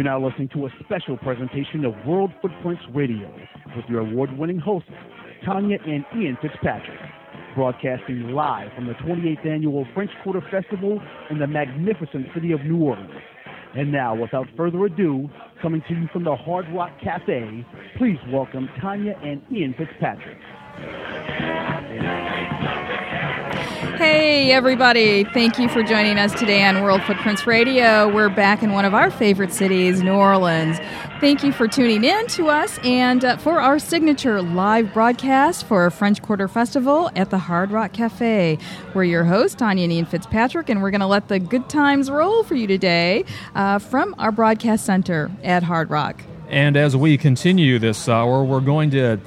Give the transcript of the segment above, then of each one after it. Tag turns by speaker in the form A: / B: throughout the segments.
A: You're now listening to a special presentation of World Footprints Radio with your award winning hosts, Tanya and Ian Fitzpatrick, broadcasting live from the 28th annual French Quarter Festival in the magnificent city of New Orleans. And now, without further ado, coming to you from the Hard Rock Cafe, please welcome Tanya and Ian Fitzpatrick.
B: Hey, everybody. Thank you for joining us today on World Footprints Radio. We're back in one of our favorite cities, New Orleans. Thank you for tuning in to us and uh, for our signature live broadcast for our French Quarter Festival at the Hard Rock Cafe. We're your host, Tanya and Fitzpatrick, and we're going to let the good times roll for you today uh, from our broadcast center at Hard Rock.
C: And as we continue this hour, we're going to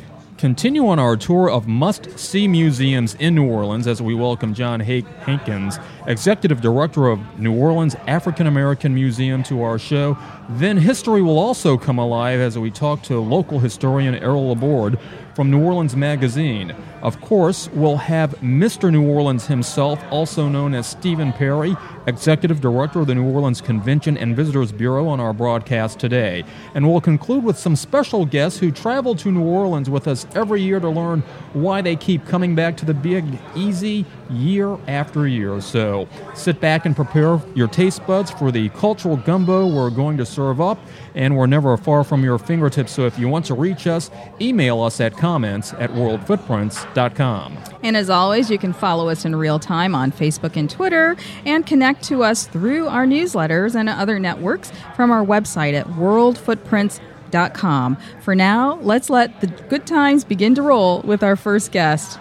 C: continue on our tour of must see museums in New Orleans as we welcome John Hankins, Executive Director of New Orleans African American Museum, to our show. Then history will also come alive as we talk to local historian Errol Laborde from New Orleans Magazine. Of course, we'll have Mr. New Orleans himself, also known as Stephen Perry, Executive Director of the New Orleans Convention and Visitors Bureau, on our broadcast today. And we'll conclude with some special guests who travel to New Orleans with us every year to learn why they keep coming back to the Big Easy year after year. So sit back and prepare your taste buds for the cultural gumbo we're going to serve up, and we're never far from your fingertips. So if you want to reach us, email us at comments at worldfootprints.com.
B: And as always, you can follow us in real time on Facebook and Twitter and connect to us through our newsletters and other networks from our website at worldfootprints.com. For now, let's let the good times begin to roll with our first guest.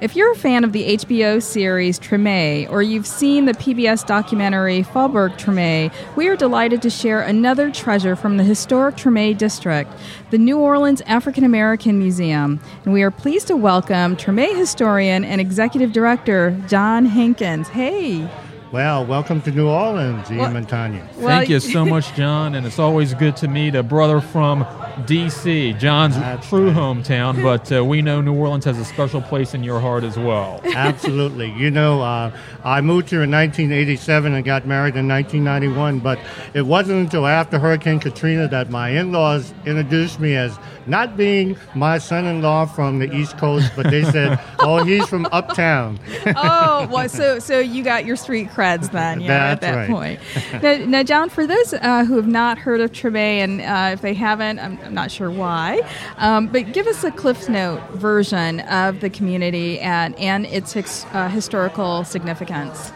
B: If you're a fan of the HBO series Treme, or you've seen the PBS documentary Faubourg Treme, we are delighted to share another treasure from the historic Treme district, the New Orleans African American Museum. And we are pleased to welcome Treme historian and executive director John Hankins. Hey.
D: Well, welcome to New Orleans, Ian well, Montagna.
C: Well, Thank you so much, John, and it's always good to meet a brother from D.C., John's That's true right. hometown, but uh, we know New Orleans has a special place in your heart as well.
D: Absolutely. You know, uh, I moved here in 1987 and got married in 1991, but it wasn't until after Hurricane Katrina that my in laws introduced me as not being my son-in-law from the East Coast, but they said, "Oh, he's from uptown."
B: oh, well, so so you got your street creds then, yeah, at that right. point. Now, now, John, for those uh, who have not heard of Treme, and uh, if they haven't, I'm, I'm not sure why, um, but give us a Cliff Note version of the community and and its uh, historical significance.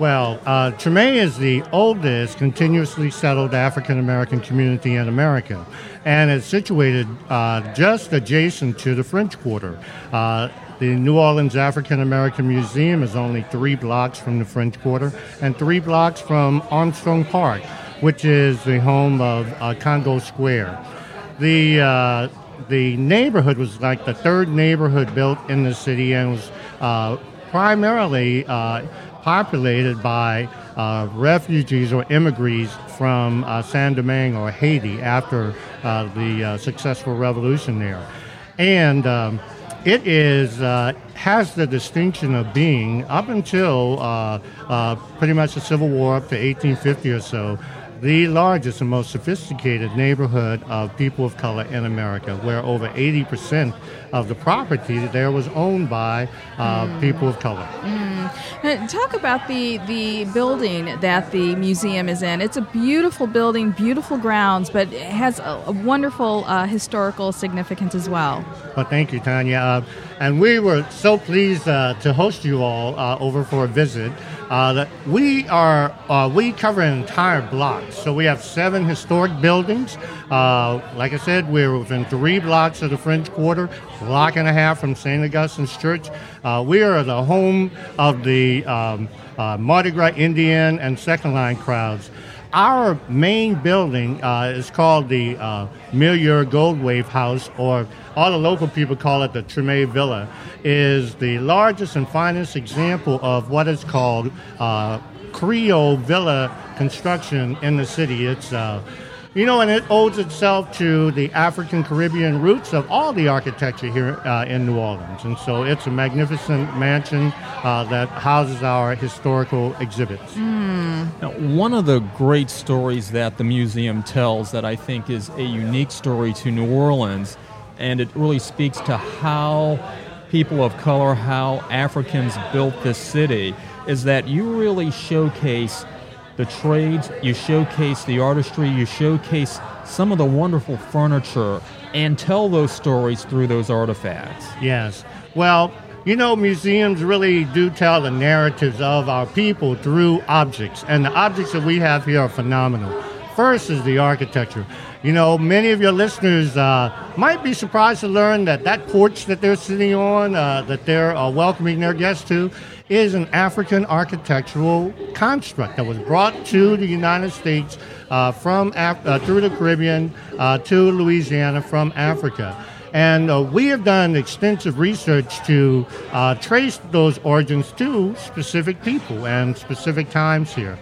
D: Well, uh, Treme is the oldest continuously settled African American community in America, and it's situated uh, just adjacent to the French Quarter. Uh, the New Orleans African American Museum is only three blocks from the French Quarter and three blocks from Armstrong Park, which is the home of uh, Congo Square. The uh, the neighborhood was like the third neighborhood built in the city and was uh, primarily populated by uh, refugees or immigrants from uh, Saint Domingue or Haiti after uh, the uh, successful revolution there. And um, it is uh, has the distinction of being up until uh, pretty much the Civil War up to 1850 or so the largest and most sophisticated neighborhood of people of color in America, where over 80% of the property there was owned by uh, mm. people of color.
B: Mm. Talk about the, the building that the museum is in. It's a beautiful building, beautiful grounds, but it has a, a wonderful uh, historical significance as well.
D: Well, thank you, Tanya. Uh, and we were so pleased uh, to host you all uh, over for a visit. Uh, we are uh, we cover an entire block, so we have seven historic buildings. Uh, like I said, we're within three blocks of the French Quarter, block and a half from St. Augustine's Church. Uh, we are the home of the um, Mardi Gras Indian and Second Line crowds our main building uh, is called the uh, Goldthwaite House, or all the local people call it the Treme Villa, is the largest and finest example of what is called uh, Creole villa construction in the city. It's uh, You know, and it owes itself to the African Caribbean roots of all the architecture here uh, in New Orleans. And so it's a magnificent mansion uh, that houses our historical exhibits.
C: Now, one of the great stories that the museum tells that I think is a unique story to New Orleans, and it really speaks to how people of color, how Africans built this city, is that you really showcase the trades, you showcase the artistry, you showcase some of the wonderful furniture, and tell those stories through those artifacts.
D: Yes. Well, you know, museums really do tell the narratives of our people through objects, and the objects that we have here are phenomenal. First is the architecture. You know, many of your listeners uh, might be surprised to learn that that porch that they're sitting on, uh, that they're uh, welcoming their guests to, is an African architectural construct that was brought to the United States uh, from Af- uh, through the Caribbean uh, to Louisiana from Africa. And we have done extensive research to trace those origins to specific people and specific times here.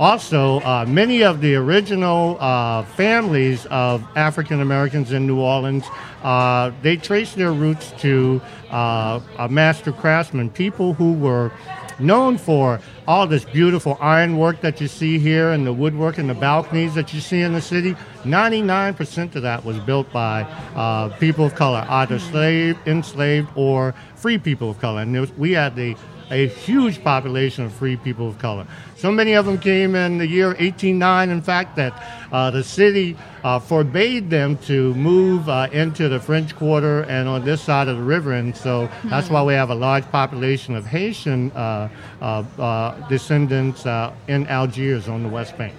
D: Also, uh, many of the original uh, families of African Americans in New Orleans, uh, they trace their roots to uh, master craftsmen, people who were known for all this beautiful ironwork that you see here and the woodwork and the balconies that you see in the city. 99% of that was built by uh, people of color, either slave, enslaved, or free people of color. And was, we had the a huge population of free people of color. So many of them came in the year 1809, in fact, that uh, the city uh, forbade them to move uh, into the French Quarter and on this side of the river. And so that's why we have a large population of Haitian uh, uh, uh, descendants uh, in Algiers on the West Bank.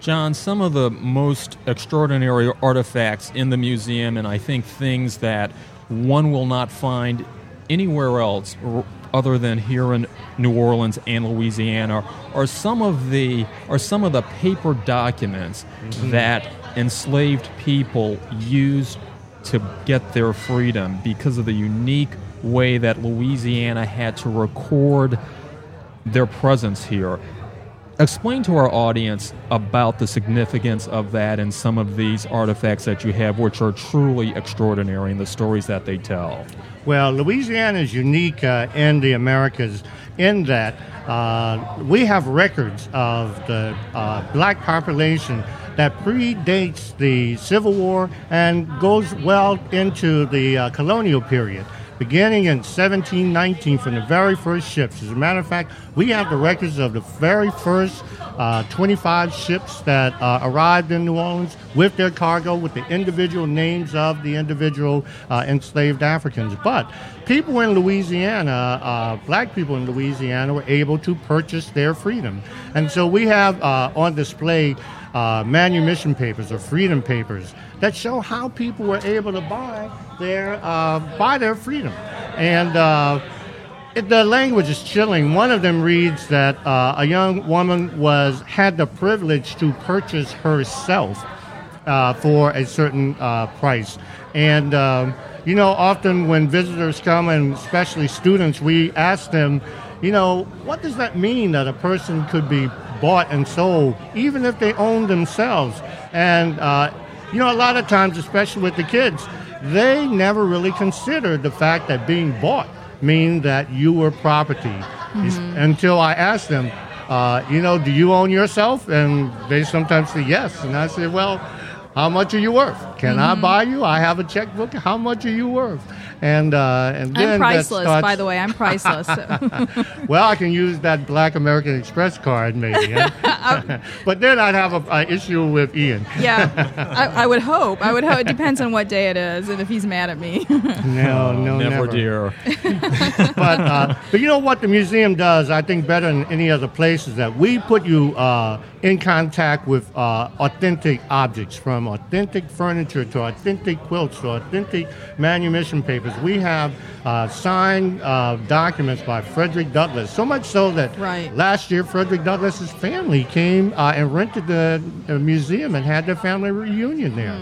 C: John, some of the most extraordinary artifacts in the museum, and I think things that one will not find anywhere else r- other than here in New Orleans and Louisiana, are some of the are some of the paper documents mm-hmm. that enslaved people used to get their freedom because of the unique way that Louisiana had to record their presence here. Explain to our audience about the significance of that and some of these artifacts that you have, which are truly extraordinary, and the stories that they tell.
D: Well, Louisiana is unique uh, in the Americas in that uh, we have records of the uh, black population that predates the Civil War and goes well into the uh, colonial period. Beginning in 1719, from the very first ships. As a matter of fact, we have the records of the very first uh, 25 ships that uh, arrived in New Orleans with their cargo, with the individual names of the individual uh, enslaved Africans. But people in Louisiana, uh, black people in Louisiana, were able to purchase their freedom. And so we have uh, on display uh, manumission papers or freedom papers that show how people were able to buy their uh, buy their freedom. And uh, it, the language is chilling. One of them reads that uh, a young woman was had the privilege to purchase herself uh, for a certain uh, price. And um, you know, often when visitors come, and especially students, we ask them, you know, what does that mean that a person could be bought and sold, even if they own themselves? And uh, you know, a lot of times, especially with the kids, they never really considered the fact that being bought mean that you were property It's- until I asked them, uh, you know, do you own yourself? And they sometimes say yes. And I say, well, how much are you worth? Can I buy you? I have a checkbook. How much are you worth? And uh, and then
B: I'm
D: that
B: priceless,
D: starts-
B: by the way. I'm priceless.
D: well, I can use that Black American Express card, maybe. huh? but then I'd have a, a issue with Ian.
B: yeah, I, I would hope. I would hope. It depends on what day it is and if he's mad at me.
D: No, no,
C: never,
D: never.
C: dear.
D: but uh, but you know what the museum does, I think better than any other place is that we put you uh, in contact with uh, authentic objects, from authentic furniture to authentic quilts to authentic manumission papers. we have uh, signed uh, documents by Frederick Douglass. So much so that
B: Right.
D: last year, Frederick Douglass's family came uh, and rented the, the museum and had their family reunion there.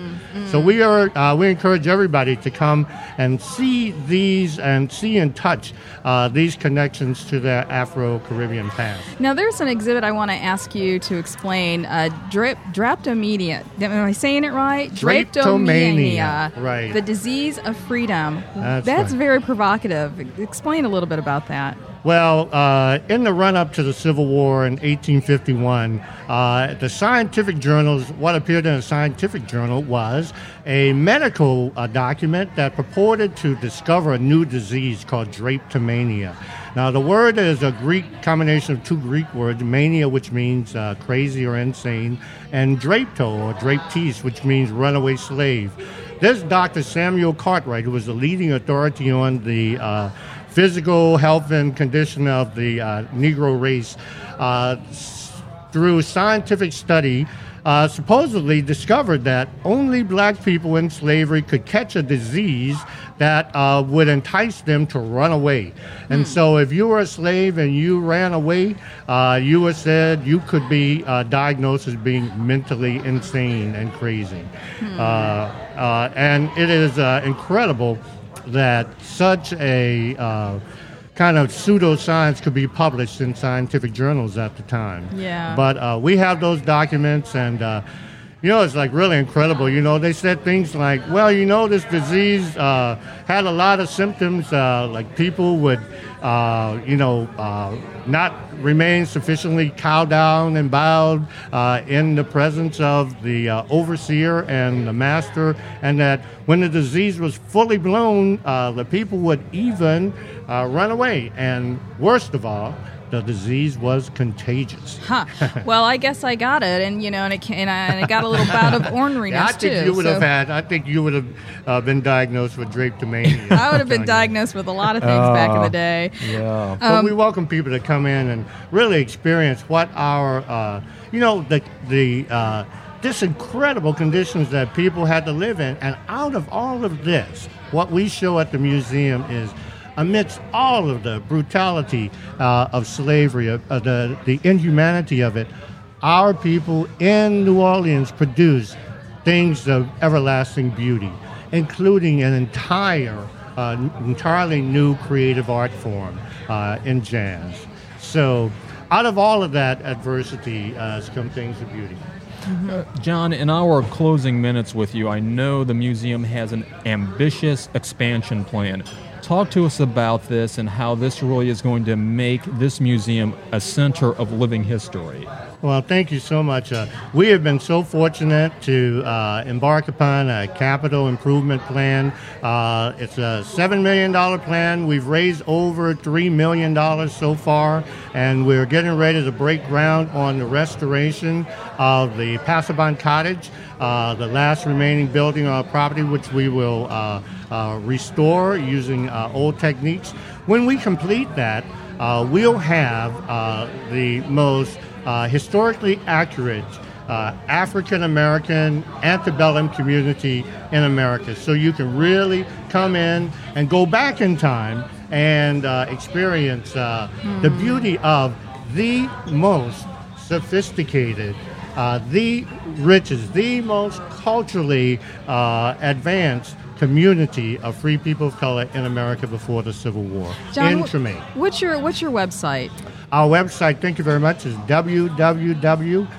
D: So we are uh, we encourage everybody to come and see these and see and touch uh, these connections to their Afro-Caribbean past.
B: Now, there's an exhibit I want to ask you to explain. Uh, drip, draptomania. Am I saying it right?
D: Drapetomania, right.
B: The disease of freedom.
D: That's right.
B: very provocative. Explain a little bit about that.
D: Well, uh, in the run up to the Civil War in 1851, uh, the scientific journals, what appeared in a scientific journal was a medical uh, document that purported to discover a new disease called drapetomania. Now, the word is a Greek combination of two Greek words, mania, which means uh, crazy or insane, and drapto, or draptis, which means runaway slave. This Dr. Samuel Cartwright, who was the leading authority on the uh, physical health and condition of the uh, Negro race, uh, s- through scientific study, uh, supposedly discovered that only black people in slavery could catch a disease that uh, would entice them to run away. And so, if you were a slave and you ran away, uh, you were said you could be uh, diagnosed as being mentally insane and crazy. Uh, uh, and it is uh, incredible that such a uh, kind of pseudoscience could be published in scientific journals at the time.
B: Yeah.
D: But uh, we have those documents, and uh, you know, it's like really incredible. You know, they said things like, well, you know, this disease uh, had a lot of symptoms, uh, like people would, uh, you know, uh, not remain sufficiently cowed down and bowed uh, in the presence of the uh, overseer and the master, and that when the disease was fully blown, the people would even run away. And worst of all, the disease was contagious.
B: Huh. Well, I guess I got it, and you know, and it, and I, and I got a little bout of orneriness
D: Yeah, I think
B: too.
D: you would
B: so
D: have had. I think you would have uh, been diagnosed with drapetomania.
B: I would have been diagnosed with a lot of things back in
C: Oh.
B: the day.
C: Yeah.
D: But
B: Um,
D: we welcome people to come in and really experience what our, uh, you know, the the uh, this incredible conditions that people had to live in, and out of all of this, what we show at the museum is. Amidst all of the brutality uh, of slavery, of, of the, the inhumanity of it, our people in New Orleans produced things of everlasting beauty, including an entire, uh, entirely new creative art form uh, in jazz. So, out of all of that adversity uh, has come things of beauty.
C: John, in our closing minutes with you, I know the museum has an ambitious expansion plan. Talk to us about this and how this really is going to make this museum a center of living history.
D: Well, thank you so much. Uh, we have been so fortunate to uh, embark upon a capital improvement plan. Uh, it's a $7 million plan. We've raised over $3 million so far, and we're getting ready to break ground on the restoration of the Passebon Cottage, uh, the last remaining building on our property, which we will uh, uh, restore using old techniques. When we complete that, we'll have the most uh, historically accurate uh, African American antebellum community in America. So you can really come in and go back in time and uh, experience uh, the beauty of the most sophisticated, uh, the richest, the most culturally uh, advanced community of free people of color in America before the Civil War
B: John,
D: in Tremaine.
B: what's your what's your website?
D: Our website, thank you very much, is www.noaam.org.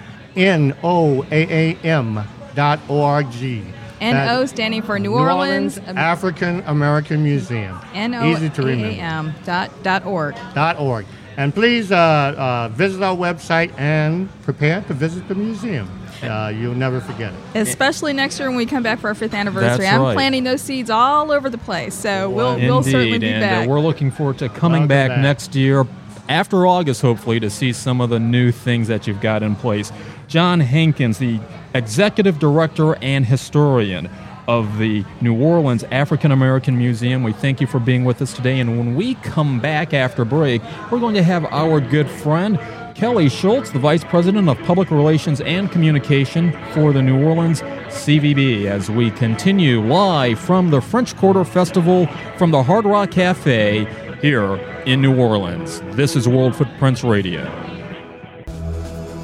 B: NO standing for New Orleans, um,
D: African American Museum. Easy to remember.
B: N-O-A-A-M dot, dot org.
D: Dot org. And please uh, uh, visit our website and prepare to visit the museum. Uh, you'll never forget it.
B: Especially next year when we come back for our fifth anniversary.
C: That's
B: I'm
C: right.
B: planting those seeds all over the place. So we'll, we'll certainly be
C: and
B: back.
C: Uh, we're looking forward to coming back,
D: back.
C: next year, after August, hopefully, to see some of the new things that you've got in place. John Hankins, the executive director and historian of the New Orleans African American Museum, we thank you for being with us today. And when we come back after break, we're going to have our good friend Kelly Schultz, the Vice President of Public Relations and Communication for the New Orleans CVB, as we continue live from the French Quarter Festival from the Hard Rock Cafe here in New Orleans. This is World Footprints Radio.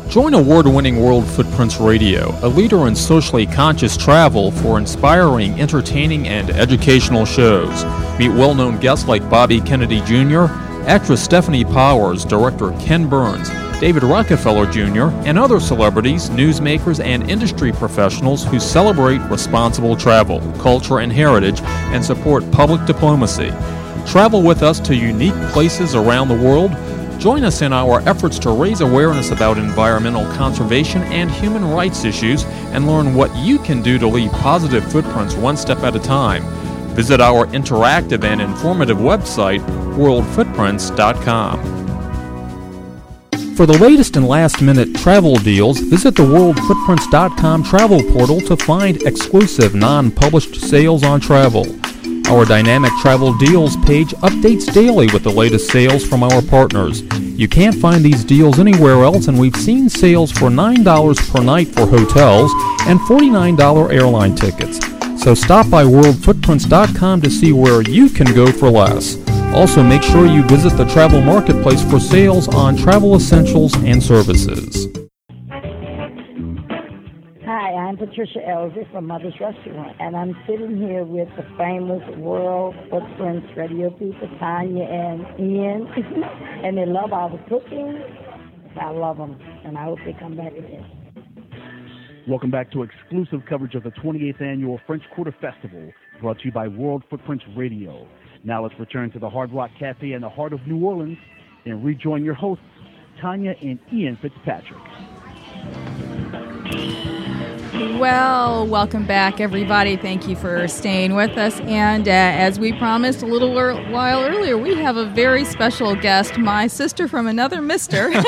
C: Join award winning World Footprints Radio, a leader in socially conscious travel for inspiring, entertaining, and educational shows. Meet well known guests like Bobby Kennedy Jr., actress Stefanie Powers, director Ken Burns, David Rockefeller Jr., and other celebrities, newsmakers, and industry professionals who celebrate responsible travel, culture, and heritage and support public diplomacy. Travel with us to unique places around the world Join us in our efforts to raise awareness about environmental conservation and human rights issues and learn what you can do to leave positive footprints one step at a time. Visit our interactive and informative website, worldfootprints.com. For the latest and last minute travel deals, visit the worldfootprints.com travel portal to find exclusive non published sales on travel. Our dynamic travel deals page updates daily with the latest sales from our partners. You can't find these deals anywhere else, and we've seen sales for $9 per night for hotels and $49 airline tickets. So stop by worldfootprints.com to see where you can go for less. Also, make sure you visit the travel marketplace for sales on travel essentials and services.
E: I'm Patricia Elsie from Mother's Restaurant, and I'm sitting here with the famous World Footprints radio people, Tanya and Ian, and they love our cooking. I love them, and I hope they come back again.
A: Welcome back to exclusive coverage of the 28th Annual French Quarter Festival, brought to you by World Footprints Radio. Now let's return to the Hard Rock Cafe in the heart of New Orleans and rejoin your hosts, Tanya and Ian Fitzpatrick.
B: Well, welcome back, everybody. Thank you for staying with us. And uh, as we promised a little while earlier, we have a very special guest, my sister from another Mister,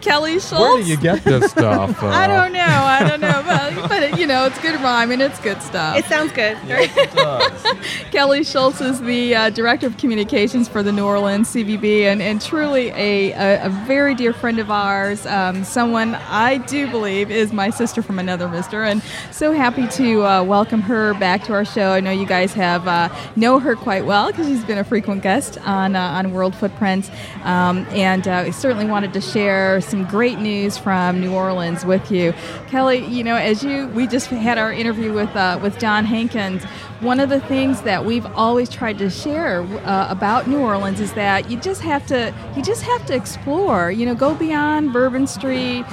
B: Kelly Schultz.
C: Where do you get this stuff?
B: Uh... I don't know. I don't know, but, but you know, it's good rhyme and it's good stuff.
F: It sounds good.
C: Yes, it does.
B: Kelly Schultz is the uh, director of communications for the New Orleans CVB, and, and truly a, a, a very dear friend of ours. Um, someone I do believe is my sister from another mister, and so happy to uh, welcome her back to our show. I know you guys have uh, know her quite well because she's been a frequent guest on uh, on World Footprints, um, and uh, we certainly wanted to share some great news from New Orleans with you, Kelly. You know, as you we just had our interview with uh, with John Hankins. One of the things that we've always tried to share uh, about New Orleans is that you just have to you just have to explore. You know, go beyond Bourbon Street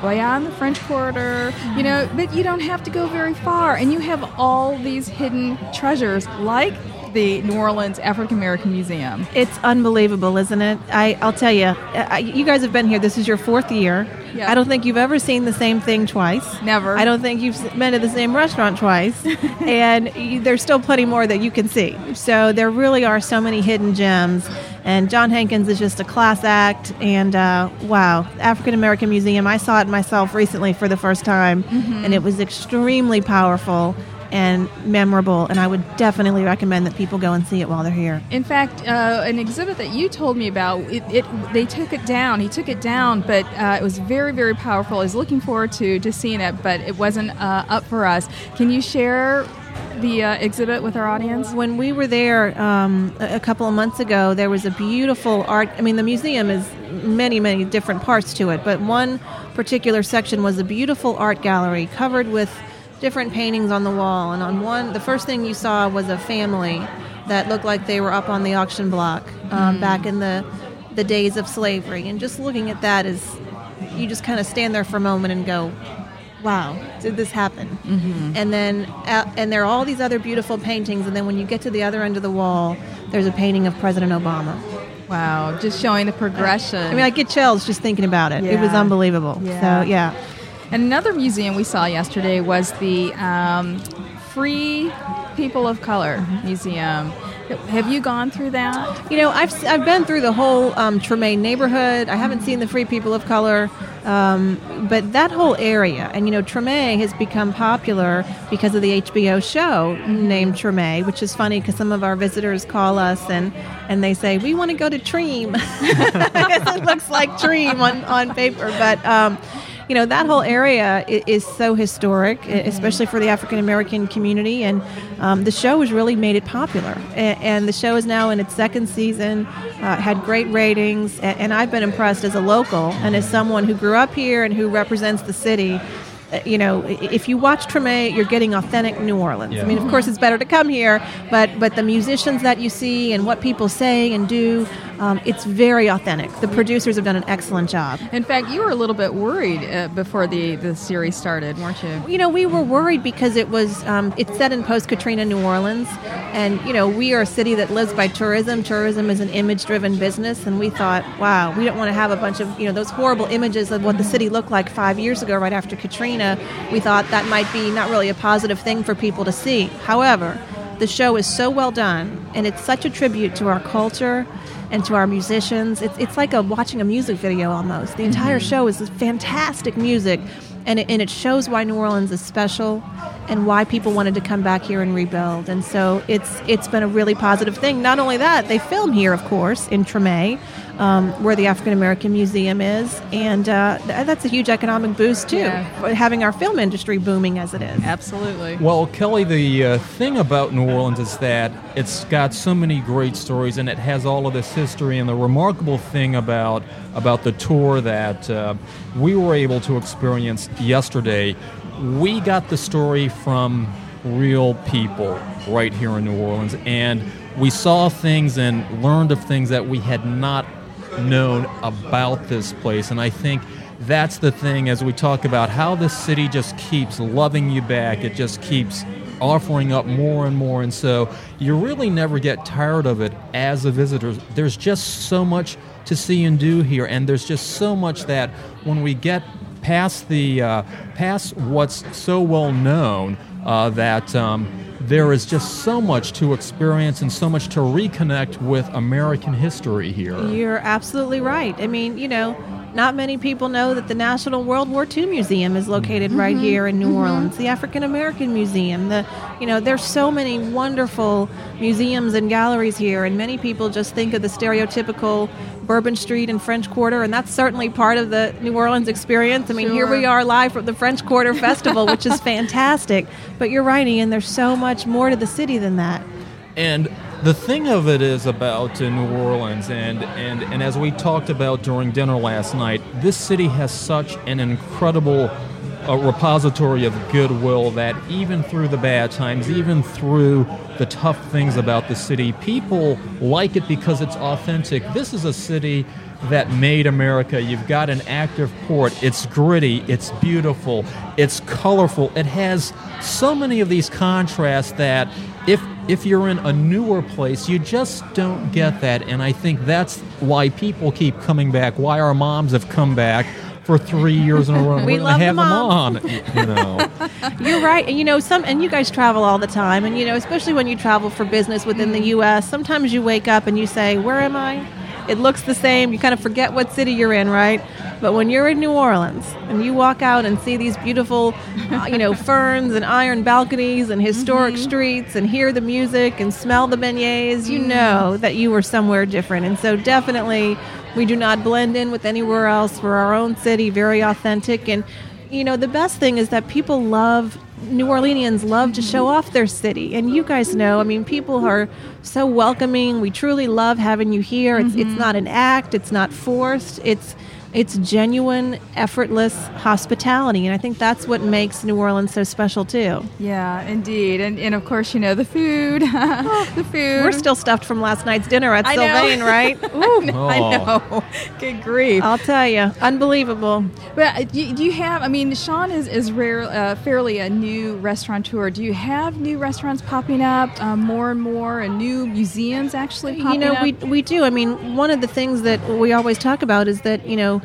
B: beyond the French Quarter, you know, but you don't have to go very far. And you have all these hidden treasures like the New Orleans African American Museum.
F: It's unbelievable, isn't it? I, I'll tell you, I, you guys have been here. This is your fourth year. I don't think you've ever seen the same thing twice.
B: Never.
F: I don't think you've been to the same restaurant twice. and there's still plenty more that you can see. So there really are so many hidden gems. And John Hankins is just a class act. And uh, wow, African American Museum, I saw it myself recently for the first time, mm-hmm. and it was extremely powerful and memorable, and I would definitely recommend that people go and see it while they're here.
B: In fact, uh, an exhibit that you told me about, it, it, they took it down. He took it down, but uh, it was very, very powerful. I was looking forward to to seeing it, but it wasn't uh, up for us. Can you share the uh, exhibit with our audience?
F: When we were there um, a couple of months ago, there was a beautiful art. I mean, the museum is many, many different parts to it, but one particular section was a beautiful art gallery covered with different paintings on the wall. And on one, the first thing you saw was a family that looked like they were up on the auction block um, mm. back in the the days of slavery. And just looking at that is, you just kind of stand there for a moment and go, "Wow, did this happen?" Mm-hmm. And then, uh, and there are all these other beautiful paintings. And then when you get to the other end of the wall, there's a painting of President Obama.
B: Wow, just showing the progression. I
F: mean, I get chills just thinking about it. Yeah. It was unbelievable. Yeah. So, yeah.
B: And another museum we saw yesterday was the um, Free People of Color Museum. Have you gone through that?
F: You know, I've, I've been through the whole um, Treme neighborhood. I haven't seen the Free People of Color, um, but that whole area, and you know, Treme has become popular because of the HBO show named Treme, which is funny because some of our visitors call us and, and they say, We want to go to Treem. it looks like Treem on, on paper, but. Um, you know that whole area is, so historic, especially for the African American community, and um, the show has really made it popular. And, and, the show is now in its second season, uh, had great ratings, and, and I've been impressed as a local and as someone who grew up here and who represents the city uh, you know, if you watch Treme, you're getting authentic New Orleans. Yeah. I mean, of course, it's better to come here, but but the musicians that you see and what people say and do, um, it's very authentic. The producers have done an excellent job.
B: In fact, you were a little bit worried uh, before the the series started, weren't you?
F: You know, we were worried because it was um, it's set in post Katrina New Orleans, and you know, we are a city that lives by tourism. Tourism is an image driven business, and we thought, wow, we don't want to have a bunch of you know those horrible images of what the city looked like five years ago, right after Katrina we thought that might be not really a positive thing for people to see. However, the show is so well done, and it's such a tribute to our culture and to our musicians. It's, it's like a, watching a music video almost. The entire mm-hmm. show is fantastic music, and it, and it shows why New Orleans is special and why people wanted to come back here and rebuild. And so it's it's been a really positive thing. Not only that, they film here, of course, in Treme, um, where the African American Museum is, and uh, th- that's a huge economic boost too, yeah. having our film industry booming as it is.
B: Absolutely.
C: Well, Kelly, the uh, thing about New Orleans is that it's got so many great stories, and it has all of this history. And the remarkable thing about about the tour that uh, we were able to experience yesterday, we got the story from real people right here in New Orleans, and we saw things and learned of things that we had not known about this place. And I think that's the thing as we talk about how the city just keeps loving you back, it just keeps offering up more and more. And so you really never get tired of it as a visitor. There's just so much to see and do here, and there's just so much that when we get past the uh, past what's so well known uh, that um, there is just so much to experience and so much to reconnect with American history here.
F: You're absolutely right. I mean, you know, not many people know that the National World War II Museum is located mm-hmm. right here in New mm-hmm. Orleans. The African American Museum. The you know, there's so many wonderful museums and galleries here, and many people just think of the stereotypical Bourbon Street and French Quarter, and that's certainly part of the New Orleans experience. I mean, sure. here we are live from the French Quarter Festival, which is fantastic. But you're right, Ian. There's so much more to the city than that.
C: And the thing of it is about uh, New Orleans, and, and, and as we talked about during dinner last night, this city has such an incredible uh, repository of goodwill that even through the bad times, even through the tough things about the city, people like it because it's authentic. This is a city that made America. You've got an active port. It's gritty, it's beautiful, it's colorful. It has so many of these contrasts that if if you're in a newer place, you just don't get that. And I think that's why people keep coming back, why our moms have come back for three years in a row.
F: we love
C: have
F: them
C: on. You know,
F: you're right. And you know, some and you guys travel all the time, and you know, especially when you travel for business within the mm. U.S. Sometimes you wake up and you say, "Where am I?" It looks the same. You kind of forget what city you're in, right? But when you're in New Orleans and you walk out and see these beautiful, uh, you know, ferns and iron balconies and historic mm-hmm. streets and hear the music and smell the beignets, you mm. know that you were somewhere different. And so definitely we do not blend in with anywhere else. We're our own city, very authentic. And, you know, the best thing is that people love New Orleanians love to show off their city. And you guys know, I mean, people are so welcoming. We truly love having you here. It's, mm-hmm. it's not an act, it's not forced. It's it's genuine, effortless hospitality, and I think that's what makes New Orleans so special too.
B: Yeah, indeed, and and of course, you know the food, the food.
F: We're still stuffed from last night's dinner at Sylvain, right?
B: Ooh, oh. I know. Good grief!
F: I'll tell you, unbelievable.
B: But uh, do, do you have? I mean, Sean is is rare, uh, fairly a new restaurateur. Do you have new restaurants popping up um, more and more, and new museums actually popping
F: You know,
B: up?
F: we we do. I mean, one of the things that we always talk about is that you know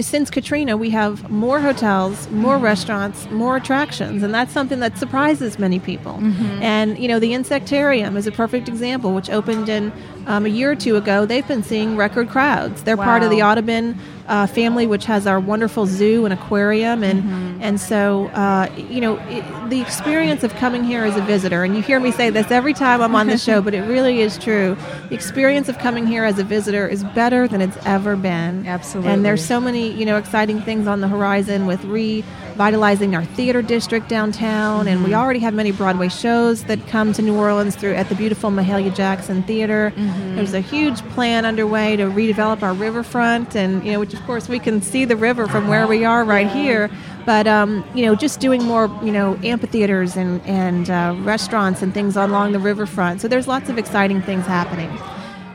F: since Katrina, we have more hotels, more
B: Mm-hmm.
F: restaurants, more attractions, and that's something that surprises many people.
B: Mm-hmm.
F: And you know, the Insectarium is a perfect example, which opened in um, a year or two ago. They've been seeing record crowds. They're part of the Audubon uh, family, which has our wonderful zoo and aquarium, and
B: Mm-hmm.
F: and so uh, you know, it, the experience of coming here as a visitor, and you hear me say this every time I'm on the show, but it really is true. The experience of coming here as a visitor is better than it's ever been.
B: Absolutely.
F: And there's so many, you know, exciting things on the horizon with revitalizing our theater district downtown, and we already have many Broadway shows that come to New Orleans through at the beautiful Mahalia Jackson Theater. There's a huge plan underway to redevelop our riverfront, and you know, which of course we can see the river from where we are right here. But um, you know, just doing more, you know, amphitheaters and and uh, restaurants and things along the riverfront. So there's lots of exciting things happening.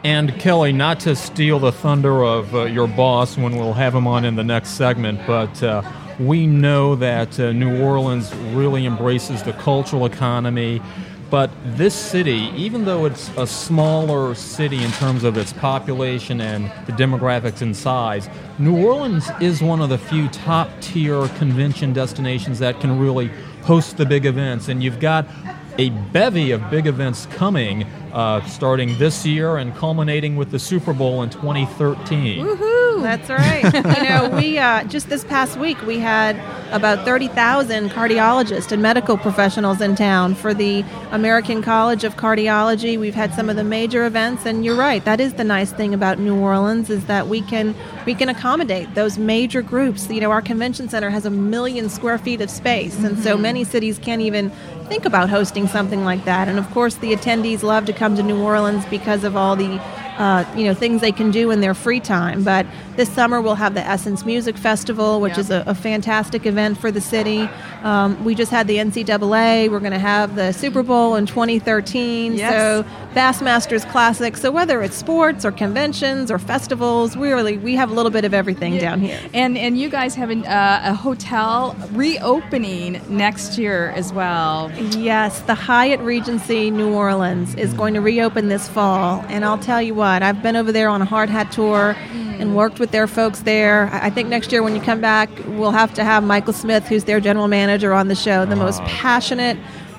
C: And Kelly, not to steal the thunder of uh, your boss when we'll have him on in the next segment, but uh, we know that uh, New Orleans really embraces the cultural economy. But this city, even though it's a smaller city in terms of its population and the demographics and size, New Orleans is one of the few top tier convention destinations that can really host the big events. And you've got a bevy of big events coming uh, starting this year and culminating with the Super Bowl in 2013.
F: That's right. you know, we uh, just this past week we had about thirty thousand cardiologists and medical professionals in town for the American College of Cardiology. We've had some of the major events, and you're right. That is the nice thing about New Orleans is that we can we can accommodate those major groups. You know, our convention center has a million square feet of space, and so many cities can't even think about hosting something like that. And of course, the attendees love to come to New Orleans because of all the uh, you know things they can do in their free time. But this summer we'll have the Essence Music Festival, which
B: Yeah.
F: is a, a fantastic event for the city. Um, we just had the NCAA. We're going to have the Super Bowl in 2013.
B: Yes.
F: So Bassmasters Classic. So whether it's sports or conventions or festivals, we really we have a little bit of everything down here.
B: And and you guys have an, uh, a hotel reopening next year as well.
F: Yes, the Hyatt Regency New Orleans is going to reopen this fall, and I'll tell you what, I've been over there on a hard hat tour and worked with their folks there. I I think next year when you come back, we'll have to have Michael Smith, who's their general manager, on the show. The most passionate,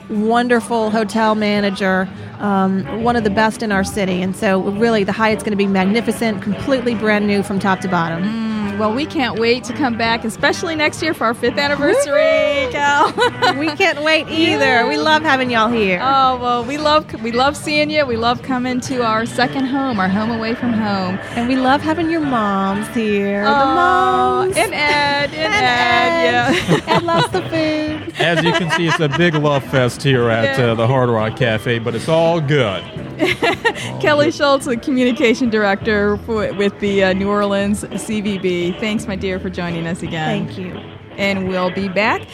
F: wonderful hotel manager, um, one of the best in our city. And so, really, the Hyatt's going to be magnificent, completely brand new from top to bottom.
B: Well, we can't wait to come back, especially next year for our fifth anniversary, Cal.
F: we can't wait either. We love having y'all here.
B: Oh well, we love we love seeing you. We love coming to our second home, our home away from home.
F: And we love having your moms here. the
B: Oh,
F: moms.
B: and Ed, and,
F: And
B: Ed, yeah.
F: Ed loves the food.
C: As you can see, it's a big love fest here at uh, the Hard Rock Cafe, but it's all good.
B: Kelly Schultz, the communication director for, with the uh, New Orleans CVB. Thanks, my dear, for joining us again.
F: Thank you.
B: And we'll be back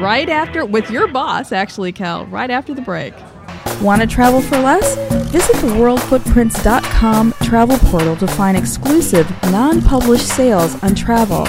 B: right after with your boss, actually, Kel, right after the break.
G: Want to travel for less? Visit the worldfootprints.com travel portal to find exclusive, non published sales on travel.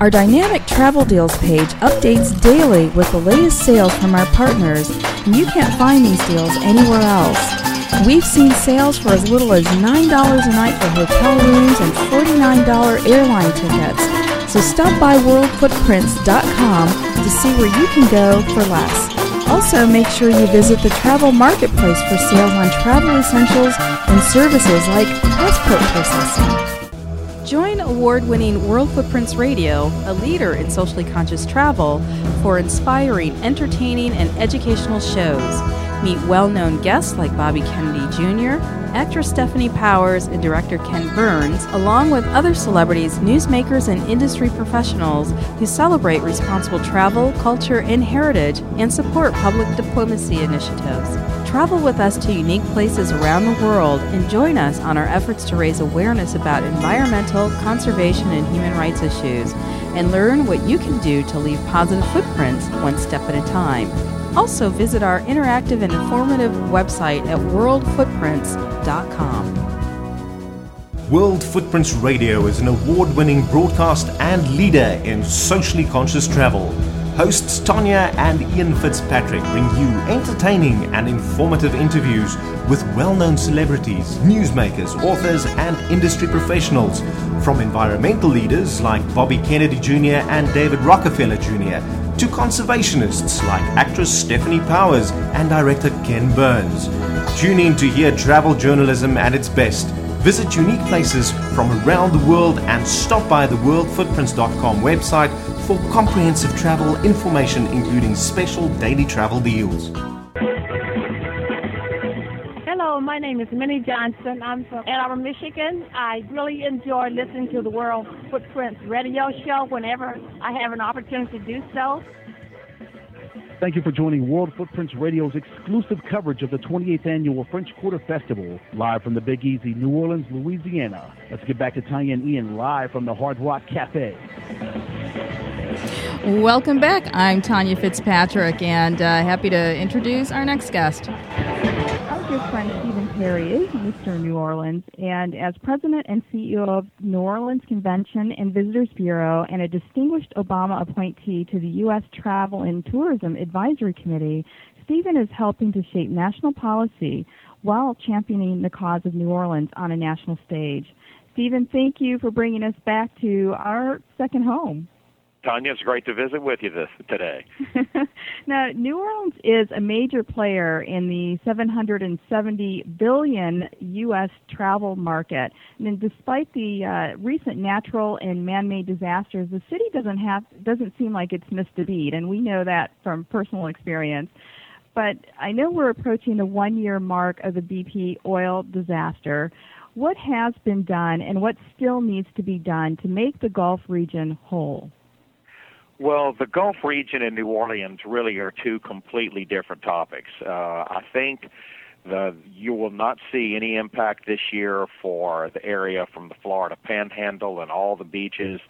G: Our dynamic travel deals page updates daily with the latest sales from our partners, and you can't find these deals anywhere else. We've seen sales for as little as $9 a night for hotel rooms and $49 airline tickets. So stop by worldfootprints.com to see where you can go for less. Also, make sure you visit the travel marketplace for sales on travel essentials and services like passport processing. Join award winning World Footprints Radio, a leader in socially conscious travel, for inspiring, entertaining, and educational shows. Meet well known guests like Bobby Kennedy Jr., actress Stefanie Powers, and director Ken Burns, along with other celebrities, newsmakers, and industry professionals who celebrate responsible travel, culture, and heritage and support public diplomacy initiatives. Travel with us to unique places around the world and join us on our efforts to raise awareness about environmental, conservation, and human rights issues, and learn what you can do to leave positive footprints one step at a time. Also, visit our interactive and informative website at worldfootprints.com.
H: World Footprints Radio is an award winning broadcast and leader in socially conscious travel. Hosts Tanya and Ian Fitzpatrick bring you entertaining and informative interviews with well known celebrities, newsmakers, authors, and industry professionals, from environmental leaders like Bobby Kennedy Jr. and David Rockefeller Jr., to conservationists like actress Stefanie Powers and director Ken Burns. Tune in to hear travel journalism at its best. Visit unique places from around the world and stop by the worldfootprints.com website for comprehensive travel information, including special daily travel deals.
I: My name is Minnie Johnson. I'm from Ann Arbor, Michigan. I really enjoy listening to the World Footprints radio show whenever I have an opportunity to do so.
A: Thank you for joining World Footprints Radio's exclusive coverage of the 28th Annual French Quarter Festival, live from the Big Easy, New Orleans, Louisiana. Let's get back to Tanya and Ian live from the Hard Rock Cafe.
B: Welcome back. I'm Tanya Fitzpatrick, and uh, happy to introduce our next guest.
J: Our good friend Stephen Perry is Mr. New Orleans, and as president and CEO of New Orleans Convention and Visitors Bureau and a distinguished Obama appointee to the U.S. Travel and Tourism Advisory Committee, Stephen is helping to shape national policy while championing the cause of New Orleans on a national stage. Stephen, thank you for bringing us back to our second home.
K: Tanya, it's great to visit with you this today.
J: now, New Orleans is a major player in the 770 billion U.S. travel market, and despite the uh, recent natural and man-made disasters, the city doesn't have doesn't seem like it's missed a beat, and we know that from personal experience. But I know we're approaching the one-year mark of the BP oil disaster. What has been done, and what still needs to be done to make the Gulf region whole?
K: Well, the Gulf region and New Orleans really are two completely different topics. Uh, I think the you will not see any impact this year for the area from the Florida Panhandle and all the beaches,